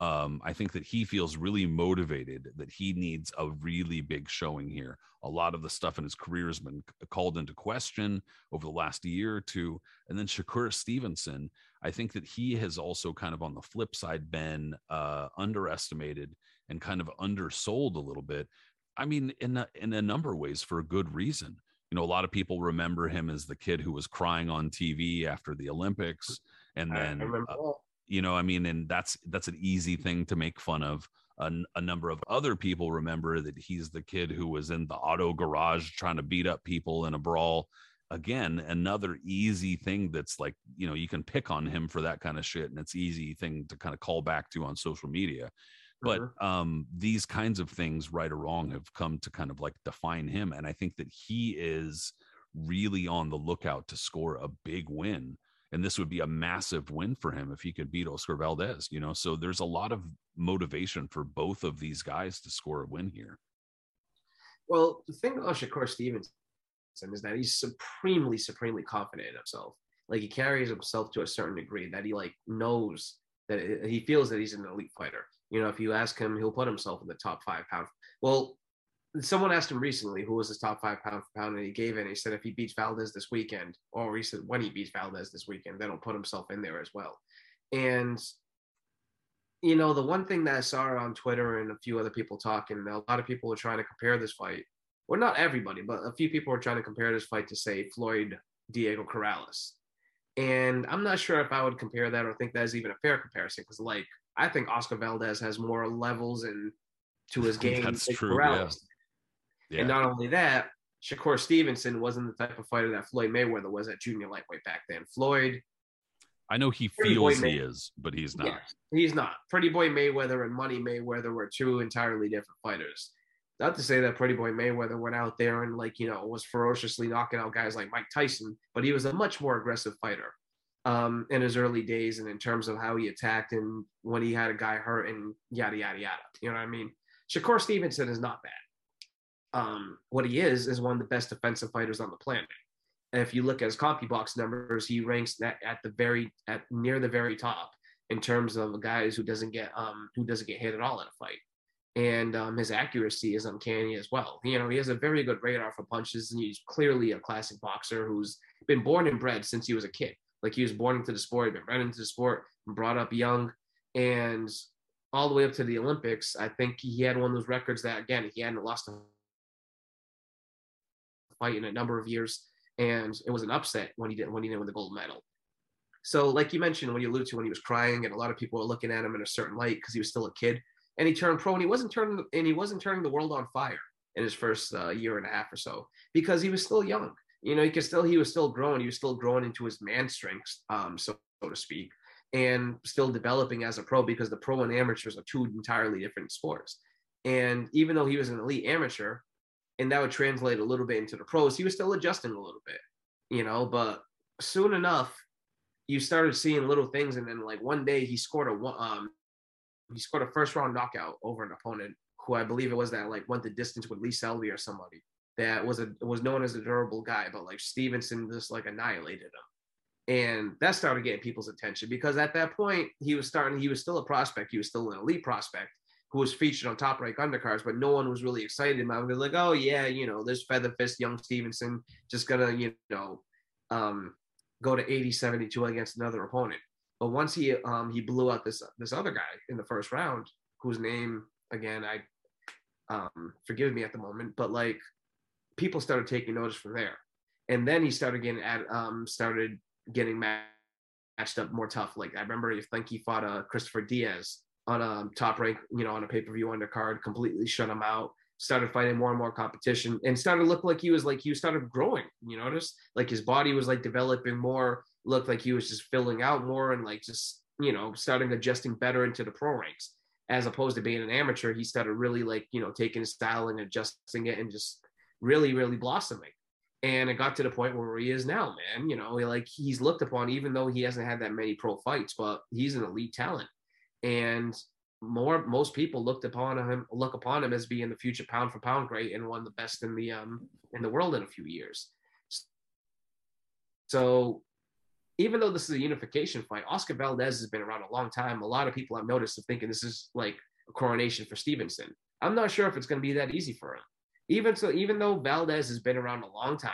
um, I think that he feels really motivated that he needs a really big showing here. A lot of the stuff in his career has been called into question over the last year or two. And then Shakur Stevenson, I think that he has also kind of on the flip side been uh, underestimated and kind of undersold a little bit. I mean, in a, in a number of ways for a good reason. You know, a lot of people remember him as the kid who was crying on TV after the Olympics, and then uh, you know i mean and that's that's an easy thing to make fun of a, a, number of other people remember that he's the kid who was in the auto garage trying to beat up people in a brawl again another easy thing that's like you know you can pick on him for that kind of shit and it's easy thing to kind of call back to on social media but um these kinds of things right or wrong have come to kind of like define him and i think that he is really on the lookout to score a big win and this would be a massive win for him if he could beat Oscar Valdez. You know, so there's a lot of motivation for both of these guys to score a win here. Well, the thing about Shakur Stevenson is that he's supremely, supremely confident in himself. Like he carries himself to a certain degree that he like knows that he feels that he's an elite fighter. You know, if you ask him, he'll put himself in the top five pound. Well, someone asked him recently who was his top five pound for pound, and he gave it. And he said if he beats Valdez this weekend, or he said when he beats Valdez this weekend, then he'll put himself in there as well. And you know, the one thing that I saw on Twitter and a few other people talking, a lot of people are trying to compare this fight. Well, not everybody, but a few people are trying to compare this fight to say Floyd Diego Corrales. And I'm not sure if I would compare that or think that is even a fair comparison because, like, I think Oscar Valdez has more levels and to his game. That's true. Corrales. Yeah. And not only that, Shakur Stevenson wasn't the type of fighter that Floyd Mayweather was at junior lightweight back then. Floyd, I know he feels he is, but he's not. Yeah, he's not. Pretty Boy Mayweather and Money Mayweather were two entirely different fighters. Not to say that Pretty Boy Mayweather went out there and like you know was ferociously knocking out guys like Mike Tyson, but he was a much more aggressive fighter um, in his early days and in terms of how he attacked and when he had a guy hurt and yada yada yada. You know what I mean? Shakur Stevenson is not that um, what he is is one of the best defensive fighters on the planet. And if you look at his CompuBox numbers, he ranks that at the very at near the very top in terms of guys who doesn't get um, who doesn't get hit at all in a fight. And um, his accuracy is uncanny as well. You know, he has a very good radar for punches, and he's clearly a classic boxer who's been born and bred since he was a kid. Like he was born into the sport, he been bred into the sport, brought up young, and all the way up to the Olympics. I think he had one of those records that again he hadn't lost a fight in a number of years, and it was an upset when he didn't when he didn't win the gold medal. So, like you mentioned, when you alluded to when he was crying, and a lot of people were looking at him in a certain light because he was still a kid, and he turned pro, and he wasn't turning and he wasn't turning the world on fire in his first uh, year and a half or so because he was still young. You know, he could still he was still growing. He was still growing into his man strengths, um, so, so to speak, and still developing as a pro because the pro and amateurs are two entirely different sports. And even though he was an elite amateur, and that would translate a little bit into the pros. He was still adjusting a little bit, you know, but soon enough, you started seeing little things, and then like one day he scored a um, he scored a first round knockout over an opponent who I believe it was that like went the distance with Lee Selby or somebody that was a was known as a durable guy, but like Stevenson just like annihilated him. And that started getting people's attention because at that point he was starting, he was still a prospect, he was still an elite prospect, who was featured on top rank undercards, but no one was really excited about it. Like, oh yeah, you know, there's Feather Fist, young Stevenson, just gonna, you know, um, go to 80, 72 against another opponent. But once he um he blew out this this other guy in the first round, whose name again I um forgive me at the moment, but like people started taking notice from there. And then he started getting at um started getting matched up more tough. Like I remember I think he fought uh Christopher Diaz on a top rank, you know, on a pay-per-view undercard, completely shut him out started fighting more and more competition and started look like he was like he started growing you notice like his body was like developing more looked like he was just filling out more and like just you know starting adjusting better into the pro ranks as opposed to being an amateur. He started really like you know taking his style and adjusting it and just really really blossoming. And it got to the point where he is now man. You know like he's looked upon even though he hasn't had that many pro fights but he's an elite talent. And more most people looked upon him look upon him as being the future pound for pound great and one of the best in the um in the world in a few years. So even though this is a unification fight, Oscar Valdez has been around a long time. A lot of people I've noticed are thinking this is like a coronation for Stevenson. I'm not sure if it's going to be that easy for him. Even so, even though Valdez has been around a long time,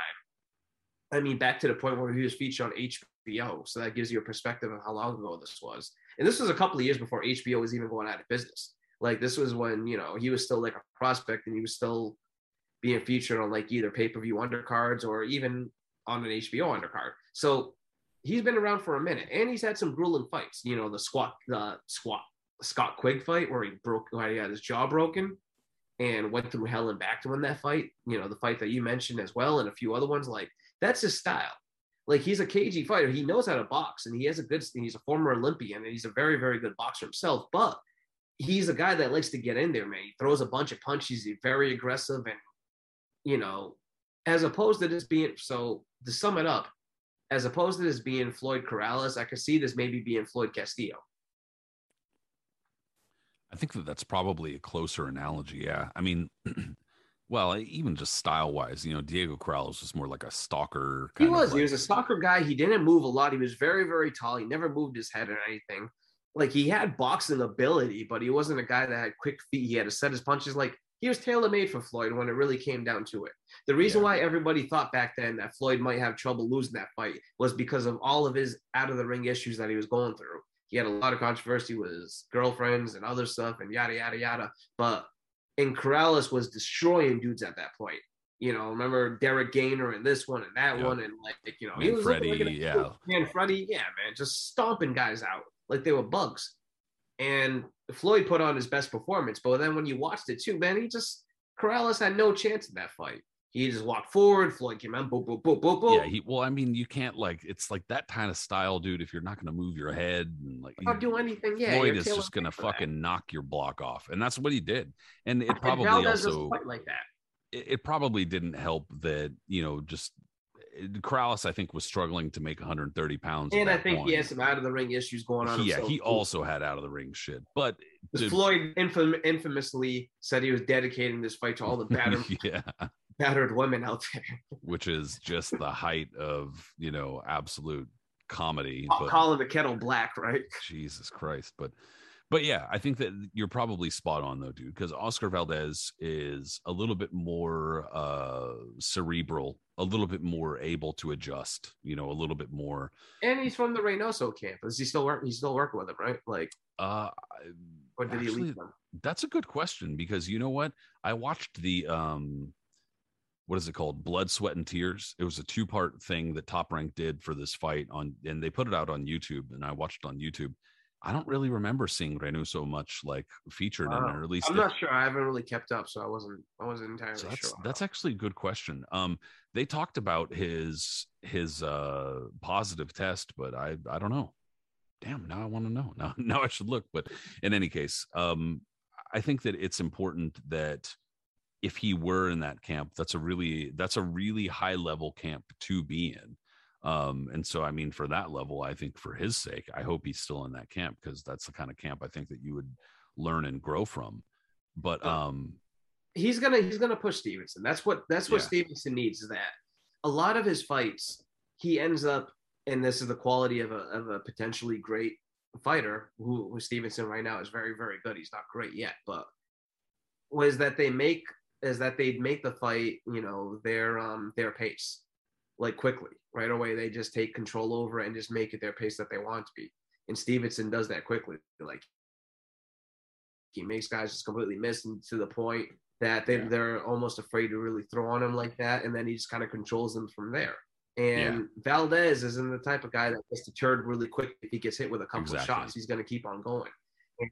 I mean, back to the point where he was featured on HBO, so that gives you a perspective of how long ago this was. And this was a couple of years before HBO was even going out of business. Like this was when, you know, he was still like a prospect and he was still being featured on like either pay-per-view undercards or even on an HBO undercard. So he's been around for a minute and he's had some grueling fights. You know, the squat the squat Scott Quigg fight where he broke where he had his jaw broken and went through hell and back to win that fight. You know, the fight that you mentioned as well, and a few other ones. Like that's his style like he's a cagey fighter. He knows how to box and he has a good he's a former Olympian and he's a very, very good boxer himself. But he's a guy that likes to get in there, man. He throws a bunch of punches, he's very aggressive, and you know, as opposed to just being so to sum it up, as opposed to this being Floyd Corrales, I could see this maybe being Floyd Castillo. I think that that's probably a closer analogy. Yeah. I mean, Well, even just style wise, you know, Diego Corrales was more like a stalker. he was. Like, he was a stalker guy. He didn't move a lot. He was very, very tall. He never moved his head or anything. Like he had boxing ability, but he wasn't a guy that had quick feet. He had to set his punches. Like he was tailor made for Floyd when it really came down to it. The reason yeah. why everybody thought back then that Floyd might have trouble losing that fight was because of all of his out of the ring issues that he was going through. He had a lot of controversy with his girlfriends and other stuff and yada yada yada. But and Corrales was destroying dudes at that point. You know, remember Derrick Gainer and this one and that one, and like you know, he was Freddie, like yeah, and Freddie, yeah, man, just stomping guys out like they were bugs. And Floyd put on his best performance, but then when you watched it too, man, he just Corrales had no chance in that fight. He just walked forward. Floyd came out, boop, boop, boop, boop, boop. Yeah, he. Well, I mean, you can't like it's like that kind of style, dude. If you're not going to move your head and like not do anything, yeah, Floyd is just going to fucking that. knock your block off, and that's what he did. And it probably and also like that. It, it, probably didn't help that you know just Corrales, I think, was struggling to make 130 pounds. And I think point. he had some out of the ring issues going on. Yeah, he also had out of the ring shit. But to, Floyd infam- infamously said he was dedicating this fight to all the battered, yeah. battered women out there, which is just the height of you know absolute comedy. But, calling the kettle black, right? Jesus Christ! But but yeah, I think that you're probably spot on though, dude, because Oscar Valdez is a little bit more uh cerebral, a little bit more able to adjust, you know, a little bit more. And he's from the Reynoso camp. Is he still working? He's still working with him, right? Like, uh, or did actually, he leave them? That's a good question because you know what? I watched the um what is it called blood sweat and tears it was a two part thing that top rank did for this fight on and they put it out on youtube and i watched it on youtube I don't really remember seeing Renu Reynoso much like featured in or at least I'm not sure. I haven't really kept up, so I wasn't I wasn't entirely so that's, sure. That's actually a good question. Um, they talked about his his uh positive test, but I I don't know. Damn, now I want to know. Now now I should look. But in any case, um, I think that it's important that if he were in that camp, that's a really that's a really high level camp to be in um, and so, I mean, for that level, I think for his sake, I hope he's still in that camp because that's the kind of camp I think that you would learn and grow from. But um, he's gonna he's gonna push Stevenson. That's what that's what yeah. Stevenson needs. Is that a lot of his fights he ends up, and this is the quality of a of a potentially great fighter who, who Stevenson right now is very very good. He's not great yet, but was that they make is that they'd make the fight you know their um their pace like quickly right away. They just take control over it and just make it their pace that they want to be. And Stevenson does that quickly. Like he makes guys just completely miss and to the point that they, Yeah. they're almost afraid to really throw on him like that. And then he just kind of controls them from there. And Valdez isn't the type of guy that gets deterred really quick if he gets hit with a couple Exactly. of shots. He's going to keep on going.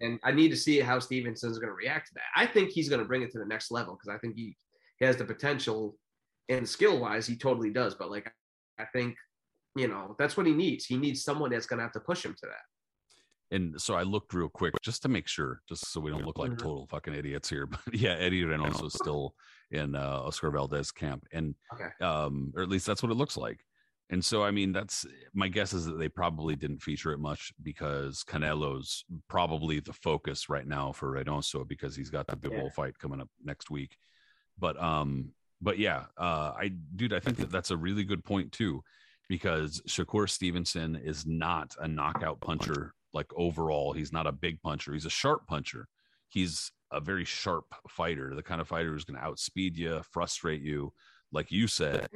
And I need to see how Stevenson's going to react to that. I think he's going to bring it to the next level because I think he, he has the potential and skill wise, he totally does. But like, I think, you know, that's what he needs. He needs someone that's going to have to push him to that. And so I looked real quick just to make sure, just so we don't look like Mhm. total fucking idiots here. But yeah, Eddie Reynoso is still in uh, Oscar Valdez camp, and Okay. um, or at least that's what it looks like. And so, I mean, that's my guess is that they probably didn't feature it much because Canelo's probably the focus right now for Reynoso because he's got the big Yeah. fight coming up next week. But um, but yeah, uh, I dude, I think that that's a really good point too, because Shakur Stevenson is not a knockout puncher. Like overall, he's not a big puncher. He's a sharp puncher. He's a very sharp fighter, the kind of fighter who's going to outspeed you, frustrate you, like you said.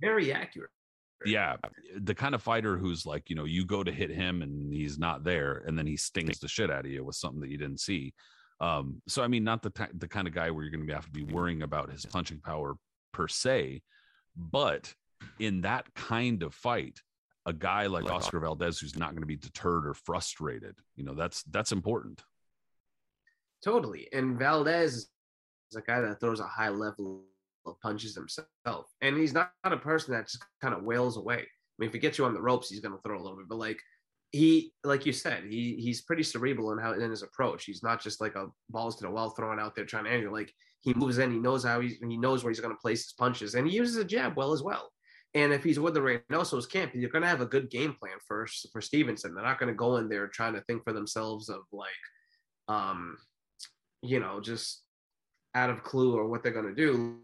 Very accurate. Yeah, the kind of fighter who's like, you know, you go to hit him and he's not there, and then he stings the shit out of you with something that you didn't see. Um, so I mean, not the ti- the kind of guy where you're going to have to be worrying about his punching power per se, but in that kind of fight, a guy like Oscar Valdez who's not going to be deterred or frustrated, you know, that's that's important. Totally. And Valdez is a guy that throws a high level of punches himself. And he's not, not a person that just kind of wails away. I mean, if he gets you on the ropes, he's going to throw a little bit. But like he, like you said, he he's pretty cerebral in how in his approach. He's not just like a balls to the wall throwing out there trying to angle. Like he moves in, he knows how he's he knows where he's going to place his punches, and he uses a jab well as well. And if he's with the Reynoso's camp, you're going to have a good game plan for for Stevenson. They're not going to go in there trying to think for themselves of like, um, you know, just out of clue or what they're going to do,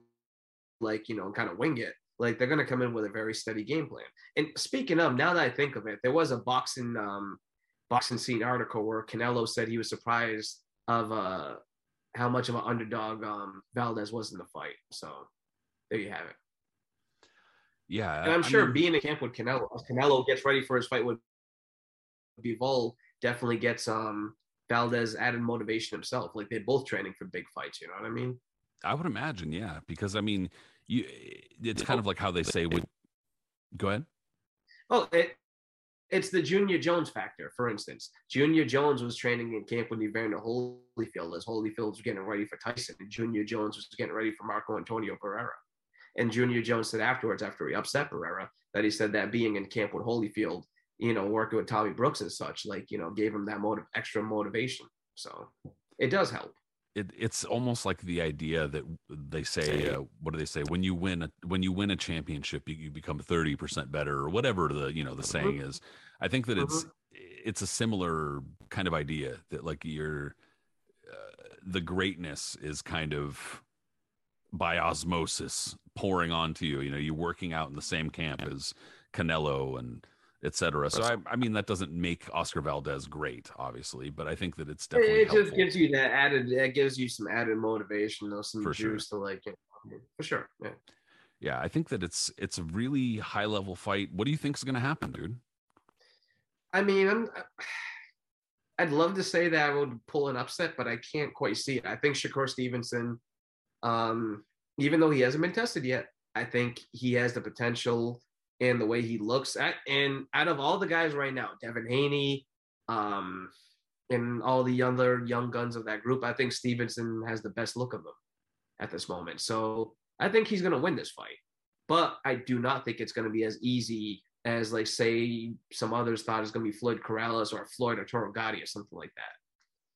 like, you know, kind of wing it. Like they're going to come in with a very steady game plan. And speaking of, now that I think of it, there was a boxing, um, boxing scene article where Canelo said he was surprised of uh, how much of an underdog um, Valdez was in the fight. So there you have it. Yeah, And I'm I sure mean- being in camp with Canelo, Canelo gets ready for his fight with Bivol, definitely gets um Valdez added motivation himself. Like they're both training for big fights. You know what I mean? I would imagine, yeah, because I mean, you it's kind of like how they say with. Go ahead. Oh, it, it's the Junior Jones factor. For instance, Junior Jones was training in camp with Evander Holyfield as Holyfield was getting ready for Tyson, and Junior Jones was getting ready for Marco Antonio Barrera. And Junior Jones said afterwards, after he upset Barrera, that he said that being in camp with Holyfield, you know, working with Tommy Brooks and such, like you know, gave him that motive, extra motivation. So it does help. It, it's almost like the idea that they say, uh, what do they say? When you win, a, when you win a championship, you, you become thirty percent better, or whatever the you know the saying is. I think that it's it's a similar kind of idea that like your uh, the greatness is kind of by osmosis pouring onto you. You know, you're working out in the same camp as Canelo and etc. So I, I mean, that doesn't make Oscar Valdez great, obviously, but I think that it's definitely it just helpful. gives you that added. It gives you some added motivation, though, some For sure. juice to like, you know, for sure. Yeah. yeah, I think that it's it's a really high level fight. What do you think is going to happen, dude? I mean, I'm. I'd love to say that I would pull an upset, but I can't quite see it. I think Shakur Stevenson, um, even though he hasn't been tested yet, I think he has the potential and the way he looks at. And out of all the guys right now, Devin Haney, um, and all the younger young guns of that group, I think Stevenson has the best look of them at this moment. So I think he's going to win this fight, but I do not think it's going to be as easy as like say some others thought it's going to be Floyd Corrales or Floyd Arturo Gatti or something like that.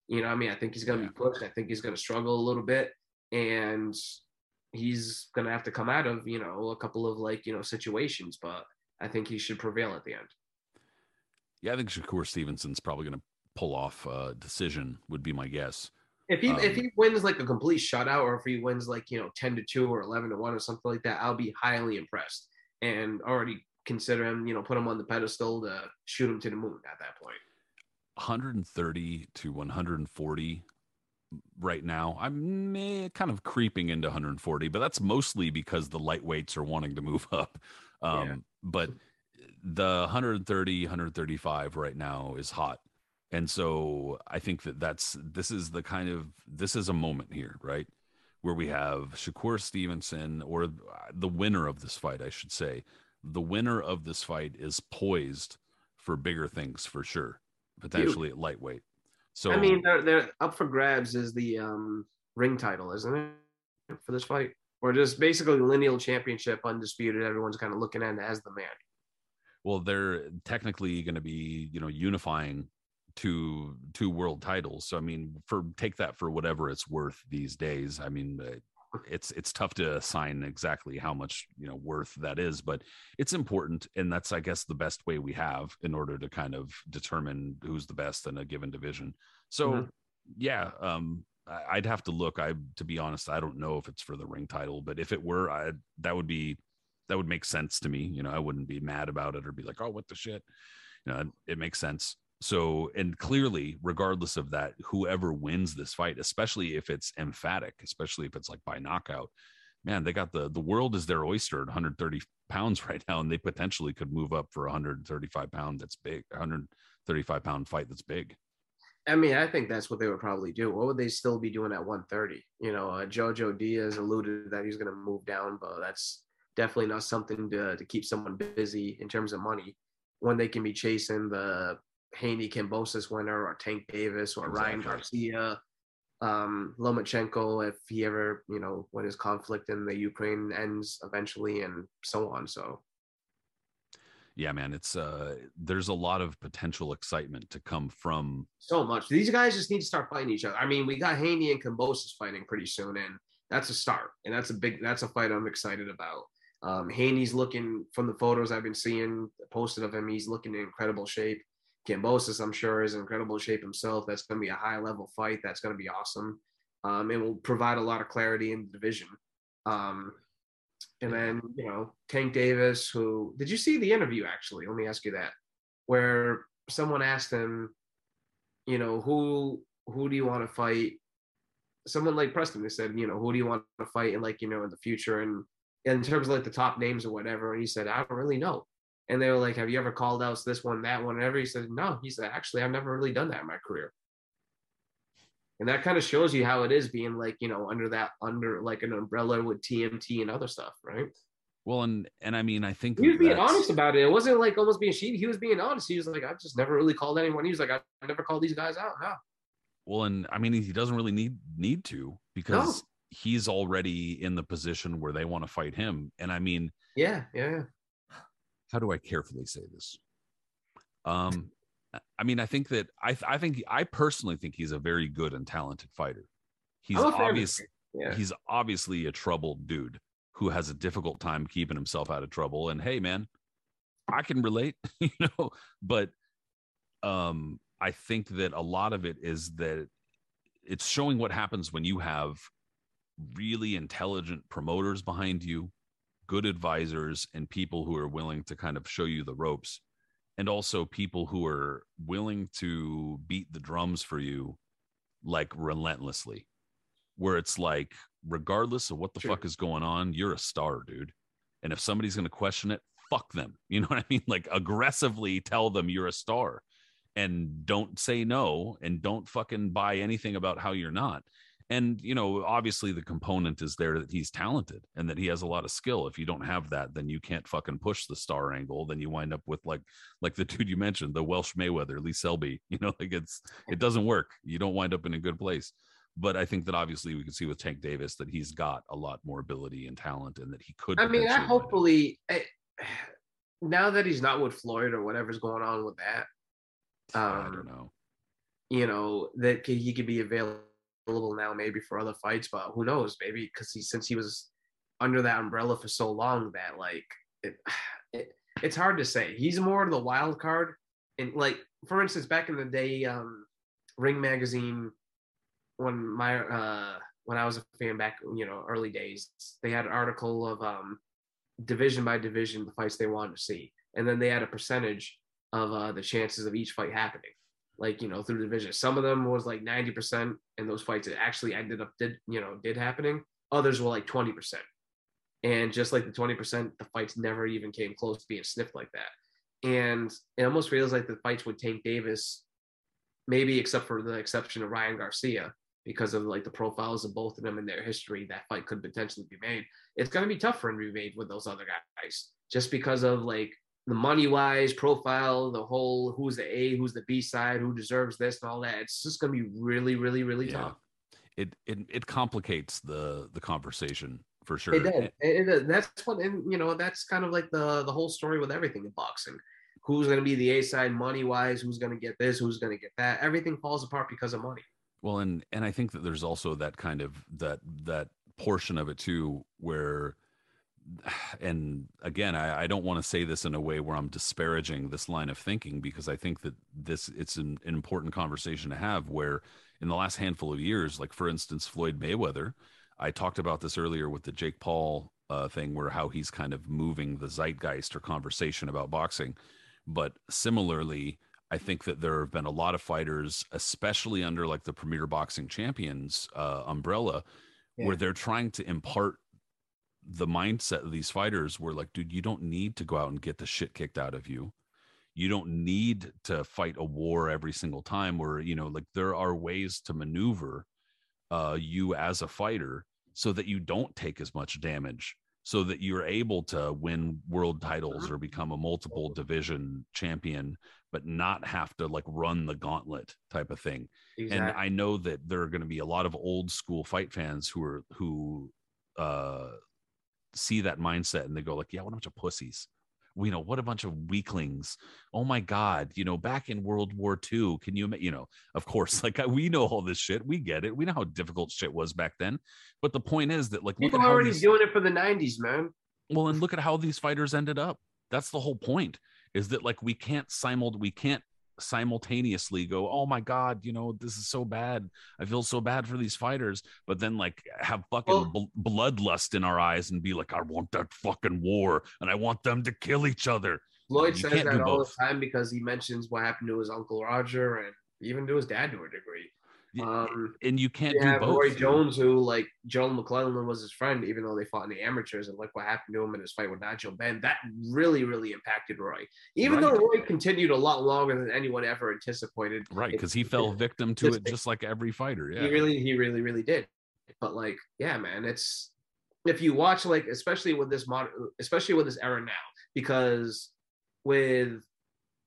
You know, what I mean, I think he's going to Yeah. be pushed. I think he's going to struggle a little bit, and he's going to have to come out of you know a couple of like you know situations. But I think he should prevail at the end. Yeah, I think Shakur Stevenson's probably going to pull off a decision. Would be my guess. If he Um, if he wins like a complete shutout, or if he wins like you know ten to two or eleven to one or something like that, I'll be highly impressed and already consider him. You know, put him on the pedestal to shoot him to the moon at that point. 130 to 140 right now. I'm eh, kind of creeping into 140, but that's mostly because the lightweights are wanting to move up. Um, Yeah. But the 130, 135 right now is hot. And so I think that that's this is the kind of this is a moment here, right? where we have Shakur Stevenson or the winner of this fight, I should say. The winner of this fight is poised for bigger things for sure, potentially at lightweight. So I mean, they're, they're up for grabs is the um, ring title, isn't it, for this fight? Or just basically lineal championship, undisputed. Everyone's kind of looking at it as the man. Well, they're technically going to be, you know, unifying two two world titles. So I mean, for take that for whatever it's worth these days. I mean, uh, it's it's tough to assign exactly how much you know worth that is, but it's important, and that's I guess the best way we have in order to kind of determine who's the best in a given division. So mm-hmm. yeah, um, I'd have to look. I to be honest, I don't know if it's for the ring title, but if it were, I that would be that would make sense to me. You know, I wouldn't be mad about it or be like, oh, what the shit. You know, it makes sense. So, and clearly, regardless of that, whoever wins this fight, especially if it's emphatic, especially if it's like by knockout, man, they got the the world is their oyster at 130 pounds right now, and they potentially could move up for 135 pound. That's big, 135 pound fight. That's big. I mean, I think that's what they would probably do. What would they still be doing at 130? You know, uh, Jojo Diaz alluded that he's going to move down, but that's definitely not something to to keep someone busy in terms of money when they can be chasing the Haney Kambosos winner or Tank Davis or exactly. Ryan Garcia, um, Lomachenko if he ever, you know, when his conflict in the Ukraine ends eventually and so on. So yeah, man, it's uh there's a lot of potential excitement to come from so much. These guys just need to start fighting each other. I mean, we got Haney and Kambosos fighting pretty soon, and that's a start. And that's a big that's a fight I'm excited about. Um, Haney's looking from the photos I've been seeing posted of him, he's looking in incredible shape. Kambosos, I'm sure, is in incredible shape himself. That's going to be a high level fight. That's going to be awesome. Um, it will provide a lot of clarity in the division. Um, and then, you know, Tank Davis, who did you see the interview actually? Let me ask you that, where someone asked him, you know, who who do you want to fight? Someone like Preston, they said, you know, who do you want to fight in like, you know, in the future and in terms of like the top names or whatever. And he said, I don't really know. And they were like, Have you ever called out this one, that one, whatever? He said, No. He said, Actually, I've never really done that in my career. And that kind of shows you how it is being like, you know, under that, under like an umbrella with TMT and other stuff, right? Well, and and I mean, I think he was being honest about it. It wasn't like almost being. He was being honest. He was like, I've just never really called anyone. He was like, I've never called these guys out. No. Well, and I mean, he doesn't really need need to because no. he's already in the position where they want to fight him. And I mean, yeah, yeah how do I carefully say this? Um, I mean, I think that I I think I personally think he's a very good and talented fighter. He's obviously yeah. he's obviously a troubled dude who has a difficult time keeping himself out of trouble. And hey, man, I can relate, you know. But um, I think that a lot of it is that it's showing what happens when you have really intelligent promoters behind you good advisors and people who are willing to kind of show you the ropes and also people who are willing to beat the drums for you like relentlessly. Where it's like regardless of what the sure. fuck is going on you're a star dude. And if somebody's going to question it fuck them. You know what i mean? Like aggressively tell them you're a star. And don't say no and don't fucking buy anything about how you're not and you know obviously the component is there that he's talented and that he has a lot of skill. If you don't have that then you can't fucking push the star angle then you wind up with like like the dude you mentioned the welsh mayweather lee selby you know like it's it doesn't work. You don't wind up in a good place. But i think that obviously we can see with tank davis that he's got a lot more ability and talent and that he could i mean i hopefully I, now that he's not with floyd or whatever's going on with that um, i don't um, know. you know that he could be available available now maybe for other fights, but who knows? Maybe because he since he was under that umbrella for so long that like it, it it's hard to say. He's more of the wild card. And like for instance, back in the day, um, Ring Magazine, when my uh when I was a fan back, you know, early days, they had an article of um division by division the fights they wanted to see, and then they had a percentage of uh, the chances of each fight happening like you know through the division. Some of them was like 90% in those fights it actually ended up did you know did happening. Others were like 20%. And just like the 20%, the fights never even came close to being sniffed like that. And it almost feels like the fights with Tank Davis, maybe except for the exception of Ryan Garcia, because of like the profiles of both of them and their history, that fight could potentially be made. It's gonna be tough for him to be made with those other guys, just because of like the money wise profile, the whole who's the A, who's the B side, who deserves this and all that. It's just gonna be really, really, really yeah. tough. It, it it complicates the the conversation for sure. It does. It, it, that's what, and you know, that's kind of like the the whole story with everything in boxing. Who's going to be the A side money wise? Who's going to get this? Who's going to get that? Everything falls apart because of money. Well, and and I think that there's also that kind of that that portion of it too, where, and again, I, I don't want to say this in a way where I'm disparaging this line of thinking because I think that this it's an, an important conversation to have. Where in the last handful of years, like for instance, Floyd Mayweather I talked about this earlier with the Jake Paul uh, thing, where how he's kind of moving the zeitgeist or conversation about boxing. But similarly, I think that there have been a lot of fighters, especially under like the Premier Boxing Champions uh, umbrella, yeah. where they're trying to impart the mindset of these fighters were like dude you don't need to go out and get the shit kicked out of you you don't need to fight a war every single time where you know like there are ways to maneuver uh, you as a fighter so that you don't take as much damage so that you're able to win world titles or become a multiple division champion but not have to like run the gauntlet type of thing exactly. and i know that there are going to be a lot of old school fight fans who are who uh see that mindset and they go like yeah what a bunch of pussies. You know what a bunch of weaklings. Oh my god you know back in world war ii can you you know of course like we know all this shit. We get it. We know how difficult shit was back then. But the point is that like people already these, doing it for the 90s man. Well and look at how these fighters ended up. That's the whole point is that like we can't simul we can't simultaneously go, "Oh my god, you know this is so bad. I feel so bad for these fighters," but then like have fucking bl- bloodlust in our eyes and be like, "I want that fucking war and I want them to kill each other." Lloyd you says that all both. the time because he mentions what happened to his uncle Roger and even to his dad to a degree. Um, and you can't do both. Roy Jones, who like Joe McClellan was his friend, even though they fought in the amateurs, and like what happened to him in his fight with Nigel Benn. that really, really impacted Roy. Even right. though Roy continued a lot longer than anyone ever anticipated. Right, because he fell victim to it just like every fighter. Yeah, he really, he really, really did. But like, yeah, man, it's if you watch like, especially with this modern, especially with this era now, because with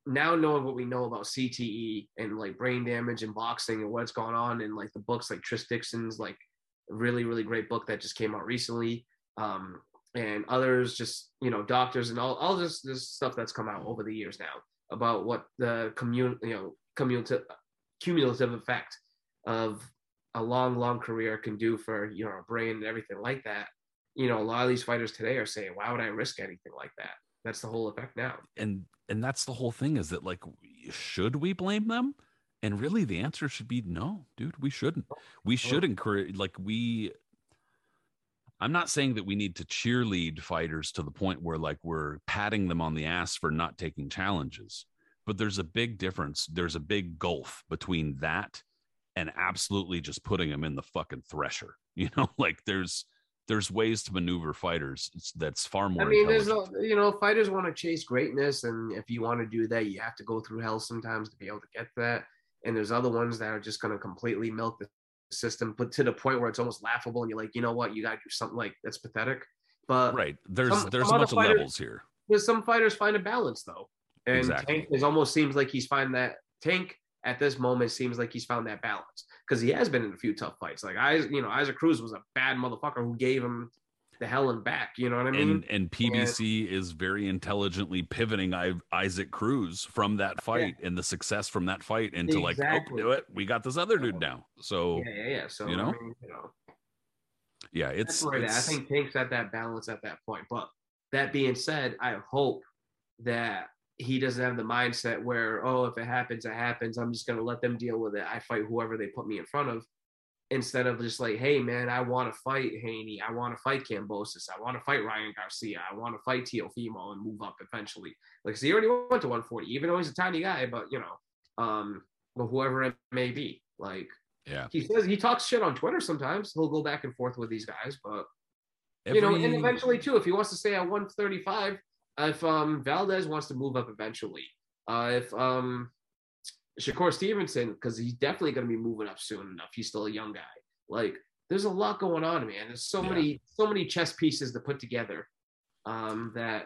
now knowing what we know about CTE and like brain damage and boxing and what's going on and like the books like Tris Dixon's like really really great book that just came out recently um and others just you know doctors and all all this this stuff that's come out over the years now about what the commun you know cumulative cumulative effect of a long long career can do for you know brain and everything like that. You know a lot of these fighters today are saying why would I risk anything like that that's the whole effect now. And and that's the whole thing is that like should we blame them? And really the answer should be no dude we shouldn't. We oh. should encourage like we i'm not saying that we need to cheerlead fighters to the point where like we're patting them on the ass for not taking challenges but there's a big difference there's a big gulf between that and absolutely just putting them in the fucking thresher you know like there's there's ways to maneuver fighters that's far more. I mean, there's a, you know, fighters want to chase greatness, and if you want to do that, you have to go through hell sometimes to be able to get that. And there's other ones that are just going to completely milk the system, but to the point where it's almost laughable, and you're like, you know what, you got to do something like that's pathetic. But right, there's some, there's some a bunch fighters, of levels here. There's some fighters find a balance though, and exactly. Tank is almost seems like he's finding that Tank at this moment seems like he's found that balance because he has been in a few tough fights. Like I, you know, Isaac Cruz was a bad motherfucker who gave him the hell and back. You know what I mean? And, and PBC and, is very intelligently pivoting Isaac Cruz from that fight yeah. and the success from that fight into exactly. like, oh, do it. We got this other dude now. So yeah, yeah, yeah. So you know, I mean, you know, yeah, it's, it's I think takes at that balance at that point. But that being said, I hope that he doesn't have the mindset where, oh, if it happens, it happens. I'm just gonna let them deal with it. I fight whoever they put me in front of, instead of just like, hey man, I want to fight Haney, I want to fight Kambosos. I want to fight Ryan Garcia, I want to fight Teofimo and move up eventually. Like, so he already went to 140, even though he's a tiny guy, but you know, um, well, whoever it may be, like, yeah, he says he talks shit on Twitter sometimes. He'll go back and forth with these guys, but Every... you know, and eventually too, if he wants to stay at 135 if um Valdez wants to move up eventually, uh, if um Shakur Stevenson, because he's definitely going to be moving up soon enough. He's still a young guy. Like, there's a lot going on, man. There's so yeah. many, so many chess pieces to put together um, that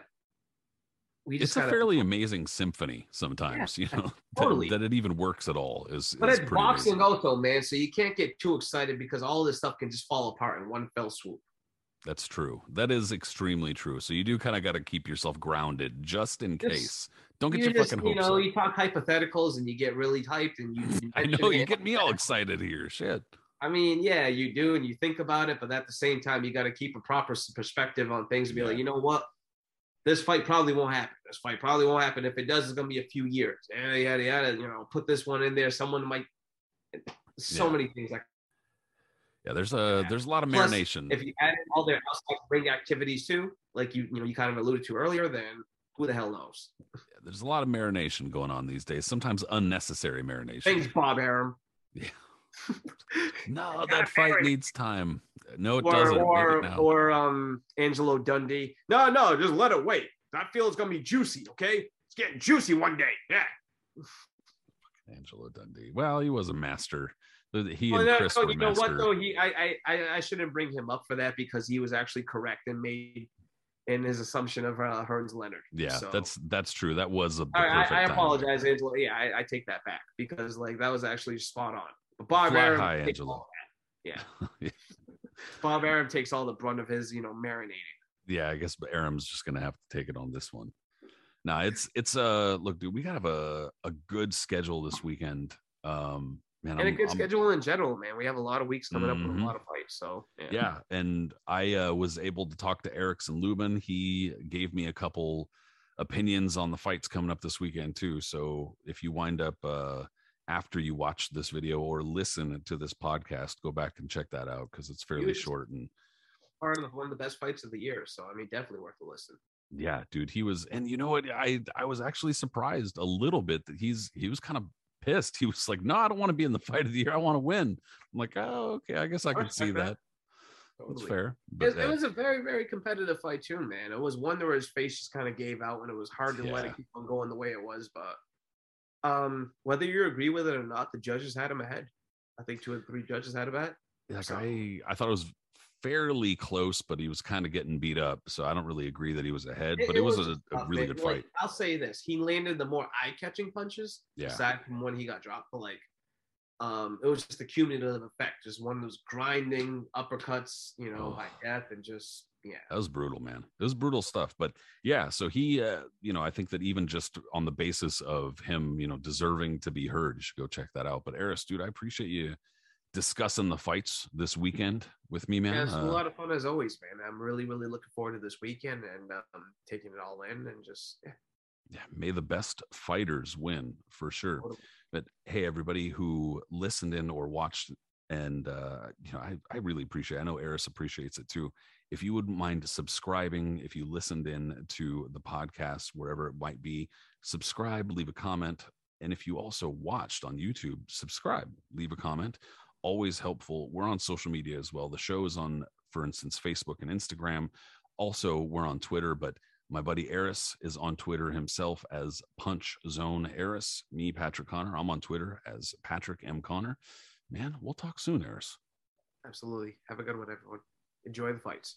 we just. It's gotta, a fairly amazing symphony sometimes, yeah, you know, totally. that, that, it even works at all. Is but is it's boxing amazing. also, man. So you can't get too excited because all this stuff can just fall apart in one fell swoop. That's true. That is extremely true. So you do kind of got to keep yourself grounded just in just, case. Don't get you your just, fucking hopes You know, up. you talk hypotheticals and you get really hyped and you. you I know you get me all excited here. Shit. I mean, yeah, you do, and you think about it, but at the same time, you got to keep a proper perspective on things and be yeah. like, you know what, this fight probably won't happen. This fight probably won't happen. If it does, it's gonna be a few years. Yada yada yada. You know, put this one in there. Someone might. So yeah. many things like yeah, there's a there's a lot of Plus, marination. If you add in all their ring activities too, like you you know you kind of alluded to earlier, then who the hell knows? Yeah, there's a lot of marination going on these days. Sometimes unnecessary marination. Thanks, Bob Arum. Yeah. no, that fight marinate. needs time. No, it or, doesn't. Or or um Angelo Dundee. No, no, just let it wait. That feels gonna be juicy. Okay, it's getting juicy one day. Yeah. Angelo Dundee. Well, he was a master he well, and Chris no, you know what though he I, I I shouldn't bring him up for that because he was actually correct and made in his assumption of uh, Hearns Leonard. Yeah, so. that's that's true. That was a. I, I apologize, Angela. Yeah, I, I, take that back because like that was actually spot on. But Bob Fly Arum, high, Angela. Yeah. Bob Arum takes all the brunt of his, you know, marinating. Yeah, I guess Arum's just gonna have to take it on this one. No, it's it's uh look, dude, we gotta have a a good schedule this weekend. Um, man, and I'm, a good I'm, schedule in general, man. We have a lot of weeks coming mm-hmm. up with a mm-hmm. lot of fights. So yeah, yeah. and I uh, was able to talk to Erickson Lubin. He gave me a couple opinions on the fights coming up this weekend too. So if you wind up uh, after you watch this video or listen to this podcast, go back and check that out because it's fairly short and part of one of the best fights of the year. So I mean, definitely worth a listen. Yeah, dude, he was, and you know what? I I was actually surprised a little bit that he's he was kind of pissed. He was like, "No, I don't want to be in the fight of the year. I want to win." I'm like, "Oh, okay. I guess I can see that." Totally. That's fair. But, it, uh, it, was a very, very competitive fight too, man. It was one where his face just kind of gave out, when it was hard to yeah. let it keep on going the way it was. But um, whether you agree with it or not, the judges had him ahead. I think two or three judges had him ahead. Like. I, I thought it was fairly close, but he was kind of getting beat up. So I don't really agree that he was ahead, but it, it was, was, a, a really good fight. I'll say this: he landed the more eye-catching punches, yeah. aside from when he got dropped. But like, um, it was just a cumulative effect, just one of those grinding uppercuts, you know, oh. by death, and just yeah, that was brutal, man. It was brutal stuff. But yeah, so he, uh, you know, I think that even just on the basis of him, you know, deserving to be heard, you should go check that out. But Aris, dude, I appreciate you discussing the fights this weekend with me, man. Yeah, it's uh, a lot of fun as always, man. I'm really, really looking forward to this weekend and um, taking it all in and just yeah. Yeah, may the best fighters win for sure. But hey, everybody who listened in or watched, and uh, you know, I, I really appreciate. It. I know Aris appreciates it too. If you wouldn't mind subscribing, if you listened in to the podcast wherever it might be, subscribe, leave a comment, and if you also watched on YouTube, subscribe, leave a comment always helpful. We're on social media as well. The show is on, for instance, Facebook and Instagram. Also, we're on Twitter, but my buddy Aris is on Twitter himself as Punch Zone Aris. Me, Patrick Connor. I'm on Twitter as Patrick M. Connor. Man, we'll talk soon, Aris. Absolutely. Have a good one, everyone. Enjoy the fights.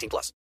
18 plus.